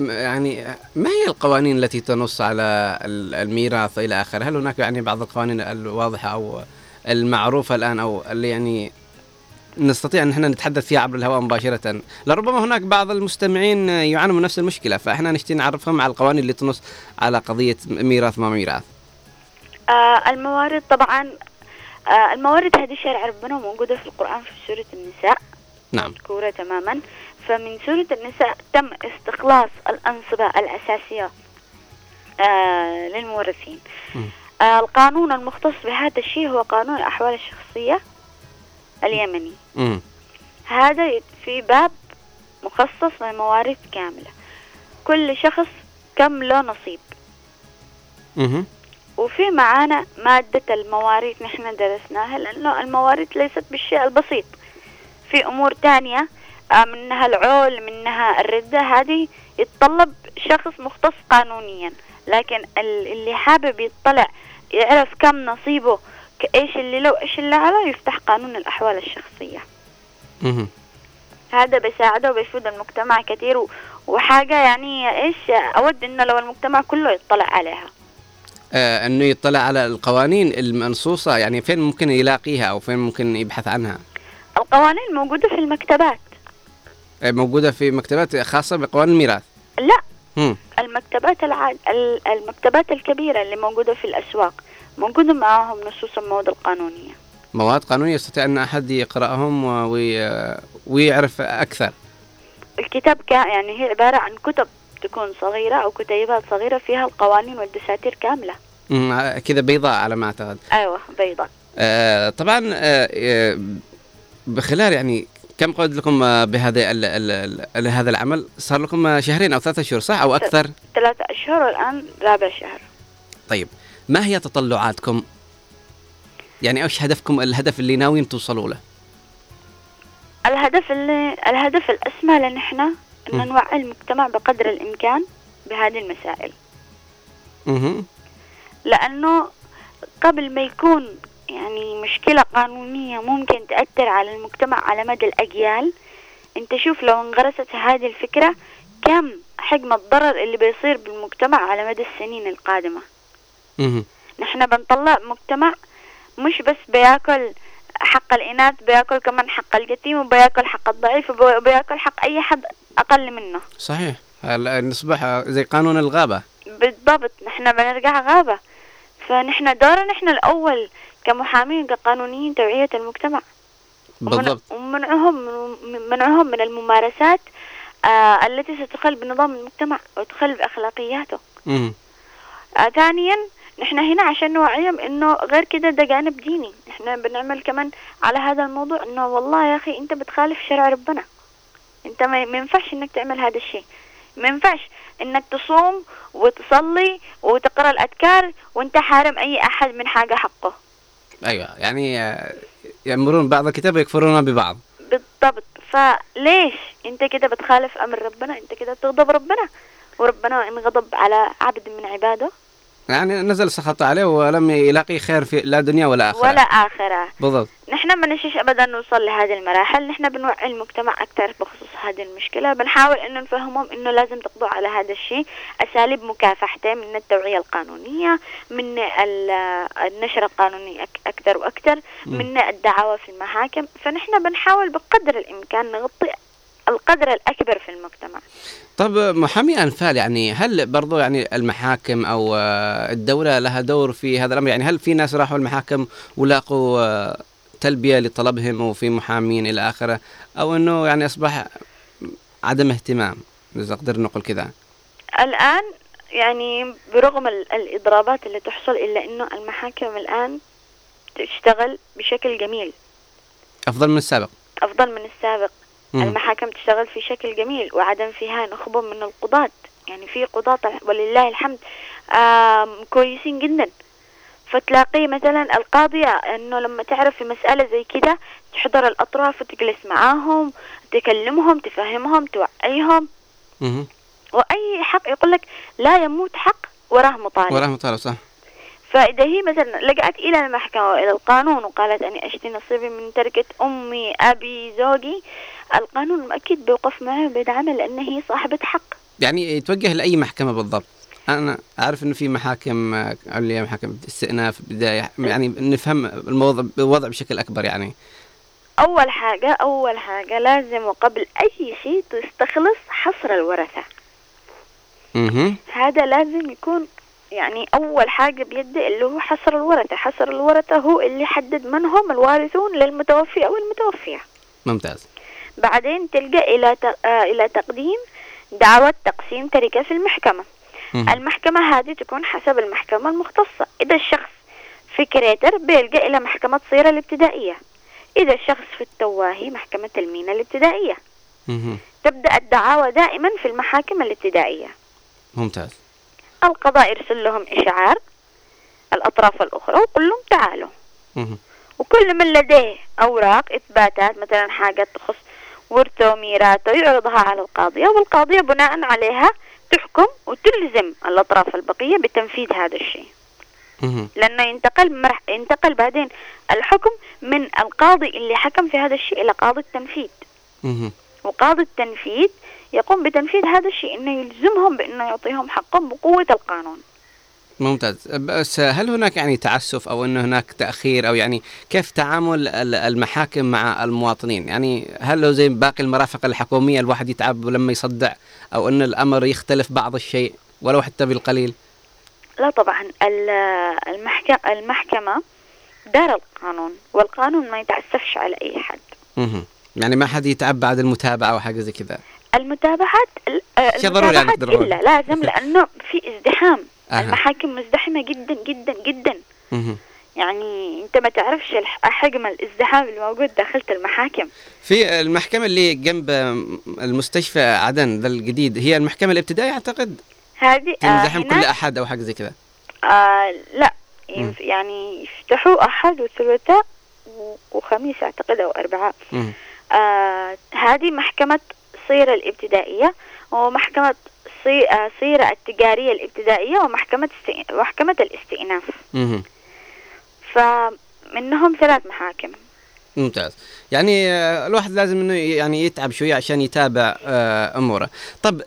يعني ما هي القوانين التي تنص على ال- الميراث إلى آخره؟ هل هناك يعني بعض القوانين الواضحة أو المعروفة الآن أو اللي يعني نستطيع أن إحنا نتحدث فيها عبر الهواء مباشرة؟ لربما هناك بعض المستمعين يعانوا من نفس المشكلة فاحنا نشتي نعرفهم على القوانين اللي تنص على قضية ميراث ما ميراث. آه الموارد طبعا آه الموارد هذه شرع ربنا موجودة في القرآن في سورة النساء نعم. مذكورة تماما فمن سورة النساء تم استخلاص الأنصبة الأساسية آه للمورثين آه القانون المختص بهذا الشيء هو قانون الأحوال الشخصية اليمني. امم هذا في باب مخصص للمواريث كاملة. كل شخص كم له نصيب. أها وفي معانا مادة المواريث نحن درسناها لأنه المواريث ليست بالشيء البسيط. في أمور تانية آه، منها العول منها الردة هذه يتطلب شخص مختص قانونيا. لكن ال- اللي حابب يطلع يعرف كم نصيبه ك- إيش اللي له إيش اللي عليه يفتح قانون الأحوال الشخصية أها هذا بيساعده وبيفيد المجتمع كثير وحاجة يعني إيش أود إنه لو المجتمع كله يطلع عليها آه إنه يطلع على القوانين المنصوصة يعني فين ممكن يلاقيها أو فين ممكن يبحث عنها؟ القوانين موجودة في المكتبات آه، موجودة في مكتبات خاصة بقوانين الميراث. لا مم. المكتبات العاد... ال- المكتبات الكبيرة اللي موجودة في الأسواق موجودة معاهم نصوص المواد القانونية. مواد قانونية يستطيع أن أحد يقرأهم. ويعرف أكثر. الكتاب يعني هي عبارة عن كتب تكون صغيرة أو كتيبات صغيرة فيها القوانين والدساتير كاملة. كذا بيضاء على ما أعتقد. أيوة بيضاء. آه طبعا آه آه، بخلال يعني كم قعد لكم آه، بهذا ال... ال... ال... هذا العمل؟ صار لكم آه، شهرين أو ثلاثة شهور صح؟ أو أكثر؟ ثلاثة أشهر والآن رابع شهر. طيب. ما هي تطلعاتكم؟ يعني إيش هدفكم؟ الهدف اللي ناويين توصلوا له. الهدف اللي الهدف الأسمى لنا إحنا مم. أن نوعي المجتمع بقدر الإمكان بهذه المسائل. أها لأنه قبل ما يكون يعني مشكلة قانونية ممكن تأثر على المجتمع على مدى الأجيال أنت شوف لو انغرست هذه الفكرة كم حجم الضرر اللي بيصير بالمجتمع على مدى السنين القادمة. نحن بنطلع مجتمع مش بس بياكل حق الإناث بياكل كمان حق اليتيم وبياكل حق الضعيف وبي- وبياكل حق أي حد أقل منه. صحيح. نصبح زي قانون الغابة. بالضبط. نحن بنرجع غابة. فنحن دورنا نحن الأول كمحامين كقانونيين توعية المجتمع. بالضبط. ومنعهم من منعهم من الممارسات آه التي ستخل بنظام المجتمع وتخل بأخلاقياته. آه ثانيا نحن هنا عشان نوعيهم إنه غير كده ده جانب ديني. نحن بنعمل كمان على هذا الموضوع إنه والله يا أخي أنت بتخالف شرع ربنا. أنت ما ما ينفعش إنك تعمل هذا الشيء. ما ينفعش إنك تصوم وتصلي وتقرأ الأذكار وأنت حارم أي أحد من حاجة حقه. أيوه يعني آه، يأمرون بعض الكتاب ويكفرون ببعض. بالضبط. فليش أنت كده بتخالف أمر ربنا؟ أنت كده بتغضب ربنا. وربنا ان غضب على عبد من عباده. يعني نزل سخط عليه ولم يلاقي خير في لا دنيا ولا آخرة. ولا آخرة. بالضبط. نحن ما نشيش ابدا نوصل لهذه المراحل. نحن بنوعي المجتمع أكثر بخصوص هذه المشكلة. بنحاول إنه نفهمهم إنه لازم تقضوا على هذا الشيء. أساليب مكافحته من التوعية القانونية من ال- النشر القانوني أك- أكثر وأكثر مم. من الدعاوى في المحاكم. فنحن بنحاول بقدر الإمكان نغطي القدر الأكبر في المجتمع. طب محامي أنفال يعني هل برضو يعني المحاكم أو آه، الدولة لها دور في هذا الأمر؟ يعني هل في ناس راحوا المحاكم ولاقوا آه، تلبية لطلبهم وفي محامين إلى آخره؟ أو إنه يعني أصبح عدم اهتمام إذا أقدر نقول كذا؟ الآن يعني برغم ال- الإضرابات اللي تحصل إلا أنه المحاكم الآن تشتغل بشكل جميل. أفضل من السابق؟ أفضل من السابق. المحاكم تشتغل في شكل جميل وعدم فيها نخبة من القضاة. يعني في قضاة ولله الحمد كويسين جدا. فتلاقي مثلا القاضية إنه لما تعرف في مسألة زي كده تحضر الأطراف وتجلس معاهم تكلمهم تفهمهم توعيهم. وأي حق يقول لك لا يموت حق وراه مطالب. وراه مطالب صح. فإذا هي مثلا لجأت إلى المحكمة وإلى القانون وقالت أني أشتي نصيبي من تركة أمي أبي زوجي القانون أكيد بيوقف معه وبيدعمها لأن هي صاحبة حق يعني يتوجه لأي محكمة بالضبط؟ أنا أعرف إنه في محاكم عليا محاكم استئناف بداية يعني نفهم الموضوع الوضع بشكل أكبر يعني. أول حاجة أول حاجة لازم وقبل أي شيء تستخلص حصر الورثة. أها هذا لازم يكون يعني أول حاجة بيدي اللي هو حصر الورثة. حصر الورثة هو اللي يحدد من هم الوارثون للمتوفي أو المتوفية. ممتاز. بعدين تلجأ إلى آه، إلى تقديم دعوة تقسيم تركة في المحكمة. المحكمة هذه تكون حسب المحكمة المختصة. إذا الشخص في كريتر بيلجأ إلى محكمة صيرة الابتدائية. إذا الشخص في التواهي محكمة المينا الابتدائية. تبدأ الدعاوى دائما في المحاكم الابتدائية. ممتاز. القضاء يرسل لهم إشعار الأطراف الأخرى ويقول لهم تعالوا. وكل من لديه أوراق إثباتات مثلا حاجة تخص ورثه وميراثه يعرضها على القاضية والقاضية بناء عليها تحكم وتلزم الأطراف البقية بتنفيذ هذا الشيء. لأنه ينتقل مرح... ينتقل بعدين الحكم من القاضي اللي حكم في هذا الشيء إلى قاضي التنفيذ. وقاضي التنفيذ يقوم بتنفيذ هذا الشيء إنه يلزمهم بإنه يعطيهم حقهم بقوة القانون ممتاز. بس هل هناك يعني تعسف أو انه هناك تأخير أو يعني كيف تعامل ال- المحاكم مع المواطنين؟ يعني هل لو زي باقي المرافق الحكومية الواحد يتعب لما يصدع أو إن الأمر يختلف بعض الشيء ولو حتى بالقليل؟ لا طبعا. ال- المحكمة المحكمة دار القانون والقانون ما يتعسفش على أي حد. مهم. يعني ما حد يتعب بعد المتابعة أو حاجة زي كذا؟ المتابعات ال- آه، ضروري يعني المتابعات إلا لازم لأنه في ازدحام. أها. المحاكم مزدحمة جدا جدا جدا مهم. يعني أنت ما تعرفش حجم الازدحام الموجود داخل المحاكم في المحكمة اللي جنب المستشفى عدن ذا الجديد هي المحكمة الابتدائية أعتقد هذه آه تنزحم كل أحد أو حاجة زي كذا آه لا. ينف- يعني يفتحوا أحد وثلاثاء وخميس أعتقد أو أربعاء مهم. آه هذه محكمة صيرة الابتدائية ومحكمة صي... آه صيرة التجارية الابتدائية ومحكمة است... محكمة الاستئناف. مهم. فمنهم ثلاث محاكم. ممتاز. يعني آه، الواحد لازم إنه يعني يتعب شوية عشان يتابع آه، أموره. طب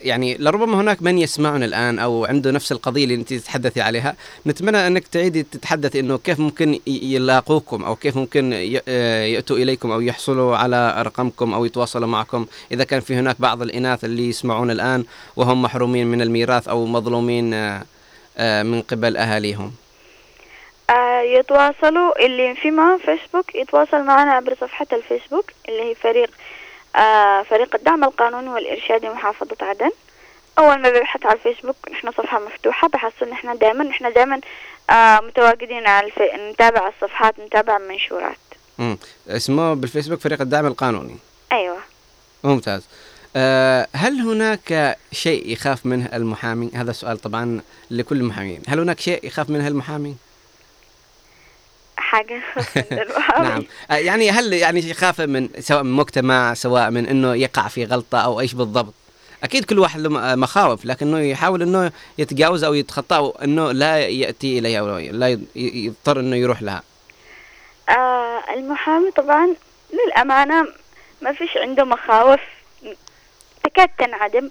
يعني لربما هناك من يسمعنا الآن أو عنده نفس القضية اللي انت تتحدثي عليها. نتمنى أنك تعيدي تتحدثي إنه كيف ممكن يلاقوكم أو كيف ممكن آه، يأتوا إليكم أو يحصلوا على أرقامكم أو يتواصلوا معكم. إذا كان في هناك بعض الإناث اللي يسمعون الآن وهم محرومين من الميراث أو مظلومين آه، آه، من قبل أهاليهم. آه يتواصلوا اللي في معهم فيسبوك يتواصل معنا عبر صفحة الفيسبوك اللي هي فريق آه فريق الدعم القانوني والإرشادي محافظة عدن. أول ما بيبحث على الفيسبوك نحن صفحة مفتوحة بحصل نحن دائما نحن دائما آه متواجدين على الف... نتابع الصفحات نتابع المنشورات. اسمه بالفيسبوك فريق الدعم القانوني. أيوة. ممتاز. أه هل هناك شيء يخاف منه المحامي هذا سؤال طبعا لكل المحامين. هل هناك شيء يخاف منه المحامي *laughs* *laughs* المحامي. نعم. أه يعني هل يعني يخاف من سواء من مجتمع سواء من إنه يقع في غلطة أو إيش بالضبط؟ أكيد كل واحد له م- مخاوف لكنه يحاول إنه يتجاوز أو يتخطى أو إنه لا يأتي اليها أو لا يضطر إنه يروح لها. آه المحامي طبعا للأمانة ما فيش عنده مخاوف. تكاد تنعدم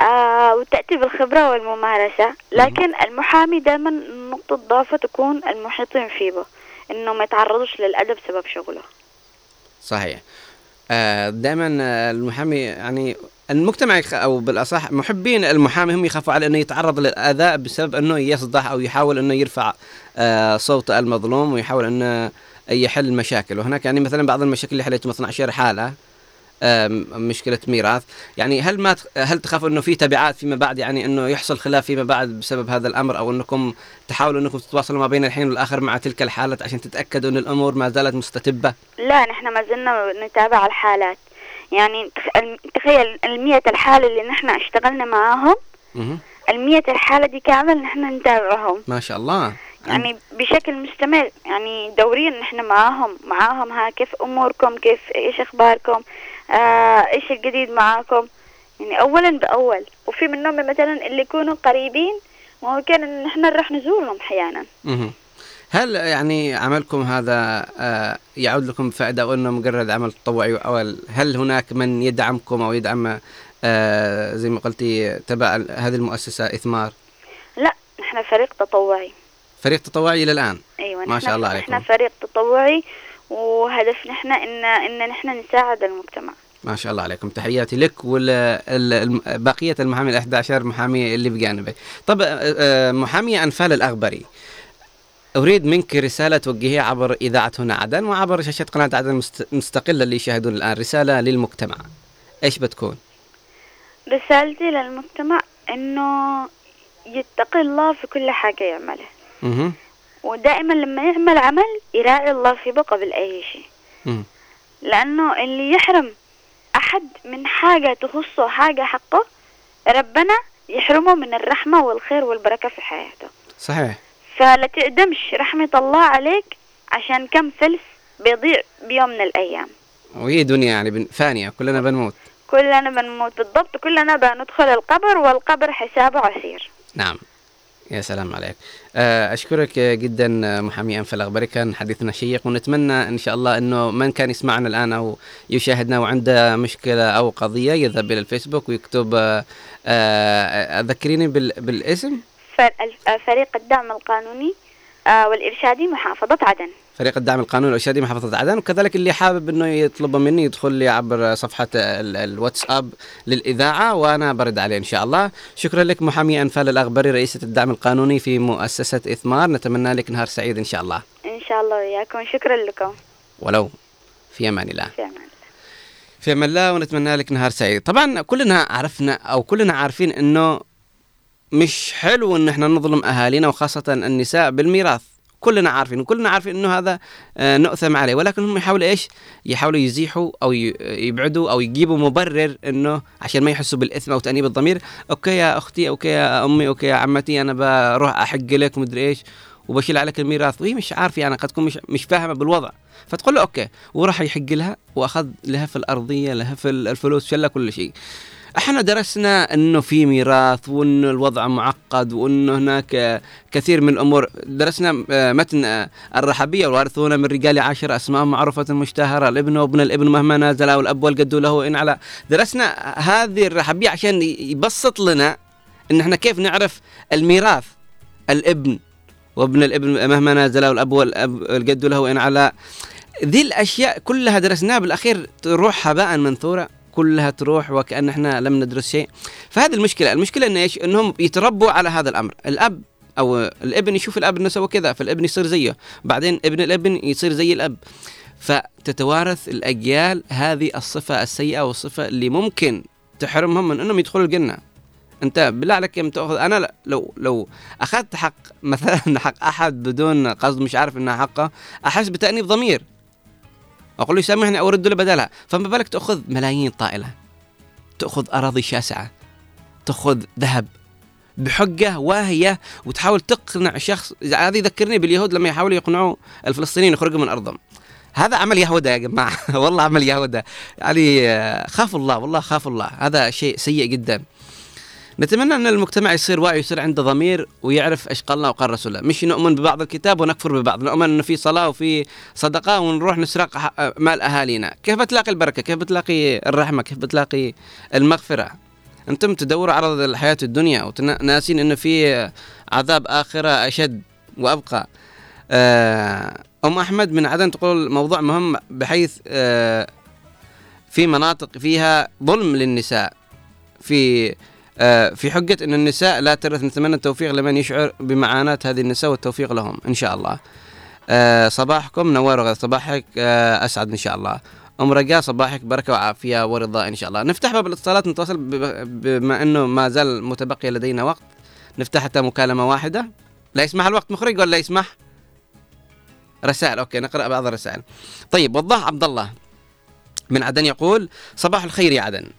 آه وتأتي بالخبرة والممارسة. لكن المحامي دائما نقطة ضعفه تكون المحيطين فيه. إنه ما يتعرضوش للأذى بسبب شغله. صحيح. دائما المحامي يعني المجتمع. أو بالأصح محبين المحامي هم يخافوا على إنه يتعرض للأذى بسبب إنه يصدح أو يحاول إنه يرفع آه، صوت المظلوم ويحاول إنه يحل المشاكل وهناك يعني مثلا بعض المشاكل اللي حلتهم 12 حالة. مشكلة ميراث. يعني هل ما هل تخاف إنه في تبعات فيما بعد؟ يعني إنه يحصل خلاف فيما بعد بسبب هذا الأمر أو إنكم تحاولوا إنكم تتواصلوا ما بين الحين والآخر مع تلك الحالات عشان تتأكدوا إن الأمور ما زالت مستتبة؟ لا نحن ما زلنا نتابع الحالات. يعني تخيل المية الحالة اللي نحن اشتغلنا معاهم. المية الحالة دي كامل نحن نتابعهم. ما شاء الله. يعني بشكل مستمر. يعني دوريا نحن معاهم معاهم ها كيف أموركم كيف إيش أخباركم. إيش الجديد معاكم؟ يعني اولا بأول وفي منهم مثلا اللي يكونوا قريبين ممكن إن نحن نروح نزورهم أحيانا. هل يعني عملكم هذا آه، يعود لكم فائدة أو انه مجرد عمل تطوعي أو هل هناك من يدعمكم أو يدعم آه، زي ما قلتي تبع هذه المؤسسة إثمار؟ لا نحن فريق تطوعي. فريق تطوعي إلى الآن؟ أيوه ما شاء الله عليكم. فريق تطوعي وهدفنا إحنا ان إن نحن نساعد المجتمع. ما شاء الله عليكم. تحياتي لك وبقية المحامي ال 11 محامي اللي بجانبك. طب آه، آه، محامية أنفال الأغبري أريد منك رسالة توجهيها عبر إذاعة هنا عدن وعبر شاشة قناة عدن المستقلة اللي يشاهدون الآن. رسالة للمجتمع. إيش بتكون؟ رسالتي للمجتمع إنه يتقي الله في كل حاجة يعملها. ودائما لما يعمل عمل يراعي الله في بقى اي شيء. مه. لأنه اللي يحرم أحد من حاجة تخصه حاجة حقه ربنا يحرمه من الرحمة والخير والبركة في حياته. صحيح. فلا تقدمش رحمة الله عليك عشان كم فلس بيضيع بيوم من الأيام. وهي دنيا يعني بن- فانية كلنا بنموت. كلنا بنموت بالضبط كلنا بندخل القبر والقبر حسابه عسير. نعم. يا سلام عليك. آه، أشكرك جدا محامي أنف الأخباري كان حديثنا شيق ونتمنى إن شاء الله أنه من كان يسمعنا الآن أو يشاهدنا وعنده مشكلة أو قضية يذهب إلى الفيسبوك ويكتب آه، آه، ذكريني بال- بالاسم. فريق الدعم القانوني والإرشادي محافظة عدن. فريق الدعم القانوني الارشادي محافظة عدن وكذلك اللي حابب إنه يطلب مني يدخل لي عبر صفحة ال- الواتساب للإذاعة وأنا برد عليه إن شاء الله. شكرا لك محامي أنفال الأغبري رئيسة الدعم القانوني في مؤسسة إثمار. نتمنى لك نهار سعيد إن شاء الله. إن شاء الله وياكم شكرا لكم. ولو في أمان الله. في أمان في أمان الله ونتمنى لك نهار سعيد. طبعا كلنا عرفنا أو كلنا عارفين إنه مش حلو إن إحنا نظلم أهالينا وخاصة النساء بالميراث. كلنا عارفين وكلنا عارفين إنه هذا آه، نؤثم عليه. ولكن هم يحاولوا إيش؟ يحاولوا يزيحوا أو يبعدوا أو يجيبوا مبرر إنه عشان ما يحسوا بالإثم أو تأنيب الضمير. okay يا أختي okay يا أمي okay يا عمتي أنا بروح أحق لك ومدري إيش وبشيل عليك الميراث. وهي مش عارفة يعني قد تكون مش مش فاهمة بالوضع. فتقول له okay وراح يحق لها وأخذ لها في الأرضية لها في الفلوس شلها كل شيء. إحنا درسنا انه في ميراث وانه الوضع معقد وانه هناك كثير من الأمور. درسنا متن الرحبية والوارثون من رجال عشر أسماء معروفة مشتهرة. الابن وابن الابن مهما نازل والاب والجد له إن على. درسنا هذه الرحبية عشان يبسط لنا إن إحنا كيف نعرف الميراث. الابن وابن الابن مهما نازل والاب والأب الجد له إن على. ذي الأشياء كلها درسناها بالأخير. تروح هباء منثورا كلها تروح وكأن إحنا لم ندرس شيء. فهذه المشكلة المشكلة إن إيش؟ إنهم يتربوا على هذا الأمر. الأب أو الابن يشوف الأب إنه سوى كذا فالابن يصير زيه. بعدين ابن الابن يصير زي الأب. فتتوارث الأجيال هذه الصفة السيئة والصفة اللي ممكن تحرمهم من إنهم يدخلوا الجنة. أنت بالله عليك يوم تأخذ أنا لو لو أخذت حق مثلا حق أحد بدون قصد مش عارف إنها حقه أحس بتأنيب ضمير. أقول له سامحني أو رد له بدلها. فما بالك تأخذ ملايين طائلة. تأخذ أراضي شاسعة. تأخذ ذهب بحجة واهية وتحاول تقنع شخص. هذه يذكرني باليهود لما يحاولوا يقنعوا الفلسطينيين يخرجوا من أرضهم. هذا عمل يهودا يا جماعة. *laughs* والله عمل يهودا. يعني آه، خافوا الله والله خافوا الله. هذا شيء سيء جدا. نتمنى أن المجتمع يصير واعي يصير عنده ضمير ويعرف إيش قال الله وقال رسوله. مش نؤمن ببعض الكتاب ونكفر ببعض نؤمن إنه في صلاة وفي صدقة ونروح نسرق مال أهالينا. كيف بتلاقي البركة؟ كيف بتلاقي الرحمة؟ كيف بتلاقي المغفرة؟ أنتم تدوروا عرض الحياة الدنيا وناسين إنه في عذاب آخرة أشد وأبقى. آه، أم أحمد من عدن تقول موضوع مهم بحيث آه، في مناطق فيها ظلم للنساء. في في حجة أن النساء لا ترث نتمنى التوفيق لمن يشعر بمعاناة هذه النساء والتوفيق لهم إن شاء الله. آه، صباحكم نوار وغد صباحك آه، أسعد إن شاء الله. أم رجاء صباحك بركة وعافية ورضا إن شاء الله. نفتح باب الاتصالات نتواصل بما أنه ما زال متبقي لدينا وقت. نفتح حتى مكالمة واحدة. لا يسمح الوقت مخرج ولا يسمح؟ رسائل أوكي نقرأ بعض الرسائل. طيب وضاح عبد الله من عدن يقول صباح الخير يا عدن.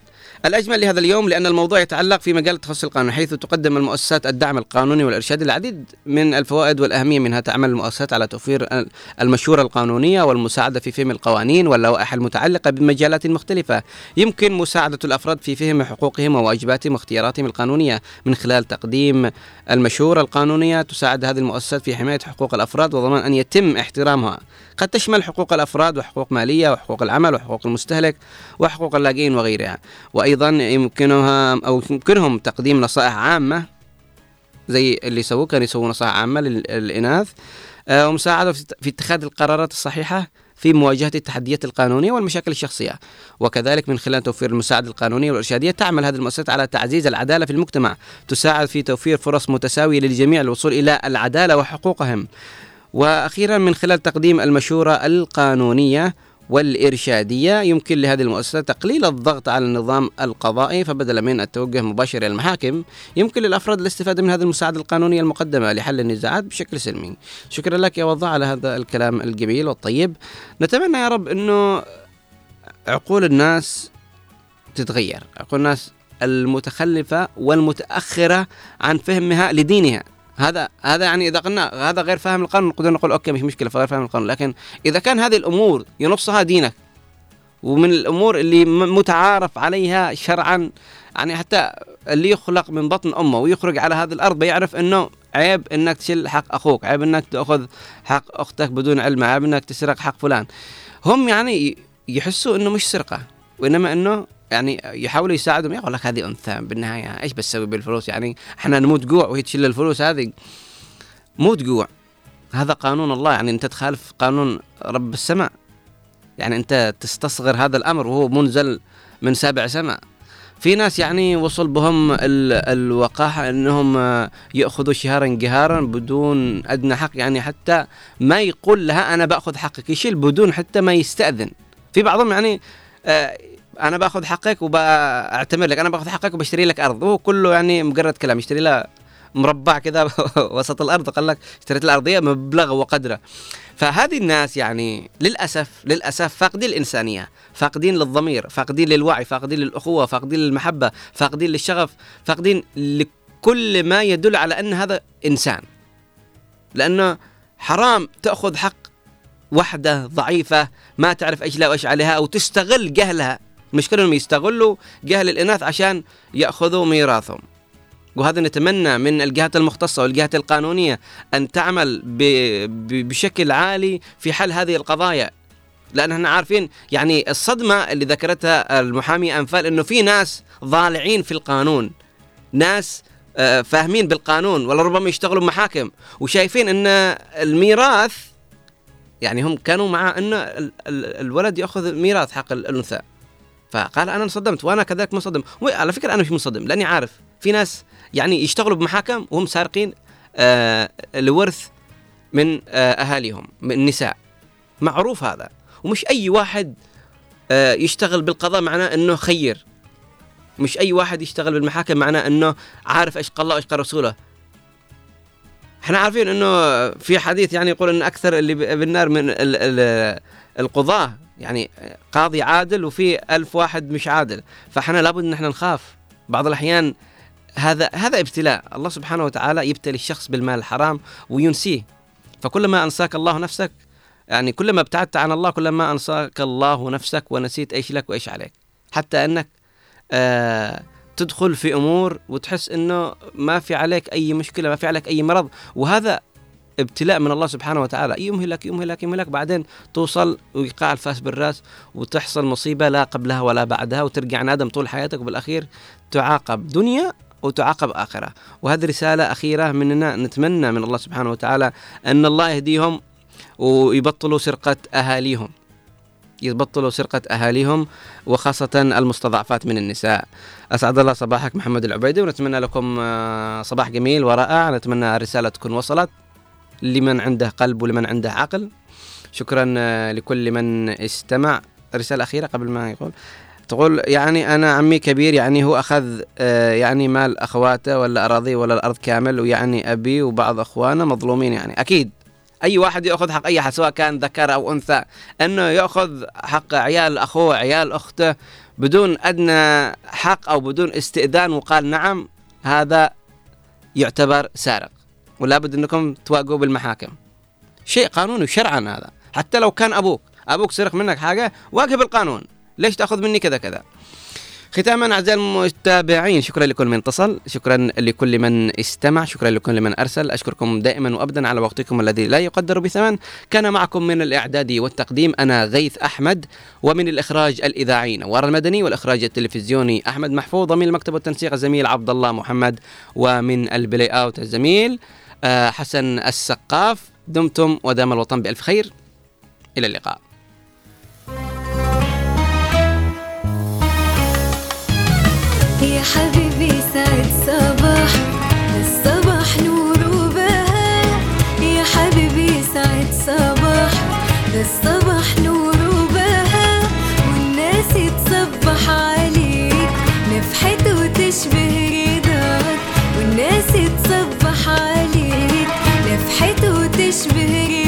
الأجمل لهذا اليوم لأن الموضوع يتعلق في مجال التخصص القانوني حيث تقدم المؤسسات الدعم القانوني والإرشاد العديد من الفوائد والأهمية منها تعمل المؤسسات على توفير المشورة القانونية والمساعدة في فهم القوانين واللوائح المتعلقة بمجالات مختلفة. يمكن مساعدة الأفراد في فهم حقوقهم وواجباتهم واختياراتهم القانونية. من خلال تقديم المشورة القانونية تساعد هذه المؤسسات في حماية حقوق الأفراد وضمان أن يتم احترامها. قد تشمل حقوق الأفراد وحقوق مالية وحقوق العمل وحقوق المستهلك وحقوق اللاجئين وغيرها. يمكنها أو يمكنهم تقديم نصائح عامة زي اللي يسووه كانوا يسووا نصائح عامة لل- للإناث. آه، ومساعدة في اتخاذ القرارات الصحيحة في مواجهة التحديات القانونية والمشاكل الشخصية. وكذلك من خلال توفير المساعدة القانونية والإرشادية تعمل هذه المؤسسات على تعزيز العدالة في المجتمع. تساعد في توفير فرص متساوية للجميع للوصول إلى العدالة وحقوقهم. وأخيرا من خلال تقديم المشورة القانونية والإرشادية يمكن لهذه المؤسسة تقليل الضغط على النظام القضائي فبدلا من التوجه مباشر إلى المحاكم يمكن للأفراد الاستفادة من هذه المساعدة القانونية المقدمة لحل النزاعات بشكل سلمي. شكرا لك يا وضع على هذا الكلام الجميل والطيب. نتمنى يا رب أنه عقول الناس تتغير عقول الناس المتخلفة والمتأخرة عن فهمها لدينها. هذا هذا يعني إذا قلنا هذا غير فاهم القانون نقدر نقول أوكي مش مشكلة فغير فاهم القانون. لكن إذا كان هذه الأمور ينصها دينك ومن الأمور اللي متعارف عليها شرعا يعني حتى اللي يخلق من بطن أمه ويخرج على هذه الأرض بيعرف إنه عيب إنك تشيل حق أخوك عيب إنك تأخذ حق أختك بدون علم عيب إنك تسرق حق فلان. هم يعني يحسوا إنه مش سرقة وإنما إنه يعني يحاولوا يساعدهم. يقول لك هذه أنثى بالنهاية. إيش بتسوي بالفلوس؟ يعني إحنا نموت جوع وهي تشيل الفلوس هذه. موت جوع. هذا قانون الله. يعني أنت تخالف قانون رب السماء. يعني أنت تستصغر هذا الأمر وهو منزل من سابع سماء. في ناس يعني وصل بهم ال- الوقاحة إنهم آه، يأخذوا شهارا جهارا بدون أدنى حق. يعني حتى ما يقول لها أنا بأخذ حقك. يشيل بدون حتى ما يستأذن. في بعضهم يعني آه، أنا باخذ حقك وبأعتمر لك. أنا باخذ حقك وبشتري لك أرض. وهو كله يعني مجرد كلام. يشتري له مربع كذا *laughs* وسط الأرض. قال لك اشتريت الارضيه مبلغ وقدره. فهذه الناس يعني للأسف للأسف فاقدين الإنسانية فاقدين للضمير فاقدين للوعي فاقدين للأخوة فاقدين للمحبة فاقدين للشغف فاقدين لكل ما يدل على أن هذا إنسان. لأنه حرام تأخذ حق وحدة ضعيفة ما تعرف إيش لها وإيش عليها أو تستغل جهلها المشكلة إنهم يستغلوا جهل الإناث عشان يأخذوا ميراثهم. وهذا نتمنى من الجهات المختصة والجهات القانونية أن تعمل. بشكل عالي في حل هذه القضايا. لأن إحنا عارفين يعني الصدمة اللي ذكرتها المحامي أنفال أنه في ناس ضالعين في القانون. ناس آه، فاهمين بالقانون ولربما يشتغلوا محاكم وشايفين أن الميراث يعني هم كانوا مع أن ال... ال... الولد يأخذ ميراث حق الأنثى. فقال أنا انصدمت وأنا كذلك منصدم. وعلى فكرة أنا مش منصدم لأني عارف في ناس يعني يشتغلوا بمحاكم وهم سارقين آه الورث من آه أهاليهم من النساء. معروف هذا. ومش أي واحد آه يشتغل بالقضاء معناه إنه خير. مش أي واحد يشتغل بالمحاكم معناه إنه عارف إيش قال الله وإيش قال رسوله. إحنا عارفين إنه في حديث يعني يقول إن أكثر اللي بالنار من ال ال القضاة يعني قاضي عادل وفي ألف واحد مش عادل. فإحنا لابد إن إحنا نخاف. بعض الأحيان هذا هذا ابتلاء. الله سبحانه وتعالى يبتلي الشخص بالمال الحرام وينسيه. فكلما أنساك الله نفسك يعني كلما ابتعدت عن الله كلما أنساك الله نفسك ونسيت إيش لك وإيش عليك. حتى أنك آه تدخل في أمور وتحس إنه ما في عليك أي مشكلة ما في عليك أي مرض. وهذا ابتلاء من الله سبحانه وتعالى. يمهلك يمهلك يمهلك بعدين توصل ويقع الفاس بالراس وتحصل مصيبة لا قبلها ولا بعدها وترجع نادم طول حياتك وبالأخير تعاقب دنيا وتعاقب آخرة. وهذه رسالة أخيرة مننا نتمنى من الله سبحانه وتعالى أن الله يهديهم ويبطلوا سرقة أهاليهم. يبطلوا سرقة أهاليهم وخاصة المستضعفات من النساء. أسعد الله صباحك محمد العبيدي ونتمنى لكم آه، صباح جميل ورائع. نتمنى الرسالة تكون وصلت. لمن عنده قلب ولمن عنده عقل. شكرا آه، لكل من استمع. رسالة أخيرة قبل ما يقول. تقول يعني أنا عمي كبير يعني هو أخذ آه، يعني مال أخواته ولا أراضيه ولا الأرض كامل ويعني أبي وبعض أخوانه مظلومين يعني. أكيد. أي واحد يأخذ حق أي أحد سواء كان ذكر أو أنثى أنه يأخذ حق عيال أخوه عيال أخته بدون أدنى حق أو بدون استئذان وقال نعم هذا يعتبر سارق. ولا بد إنكم تواجهوا بالمحاكم. شيء قانوني شرعا هذا. حتى لو كان أبوك أبوك سرق منك حاجة واجه بالقانون. ليش تأخذ مني كذا كذا؟ ختاما أعزائي المتابعين شكرا لكل من اتصل شكرا لكل من استمع شكرا لكل من أرسل. أشكركم دائما وابدا على وقتكم الذي لا يقدر بثمن. كان معكم من الاعداد والتقديم أنا غيث أحمد ومن الإخراج الاذاعي نوار المدني والإخراج التلفزيوني أحمد محفوظ ومن المكتب والتنسيق الزميل عبد الله محمد ومن البلاي أوت الزميل آه، حسن السقاف دمتم ودام الوطن بألف خير. إلى اللقاء. يا حبيبي سعد صباح الصباح نور وبهاء. يا حبيبي سعد صباح الصباح Hiçbir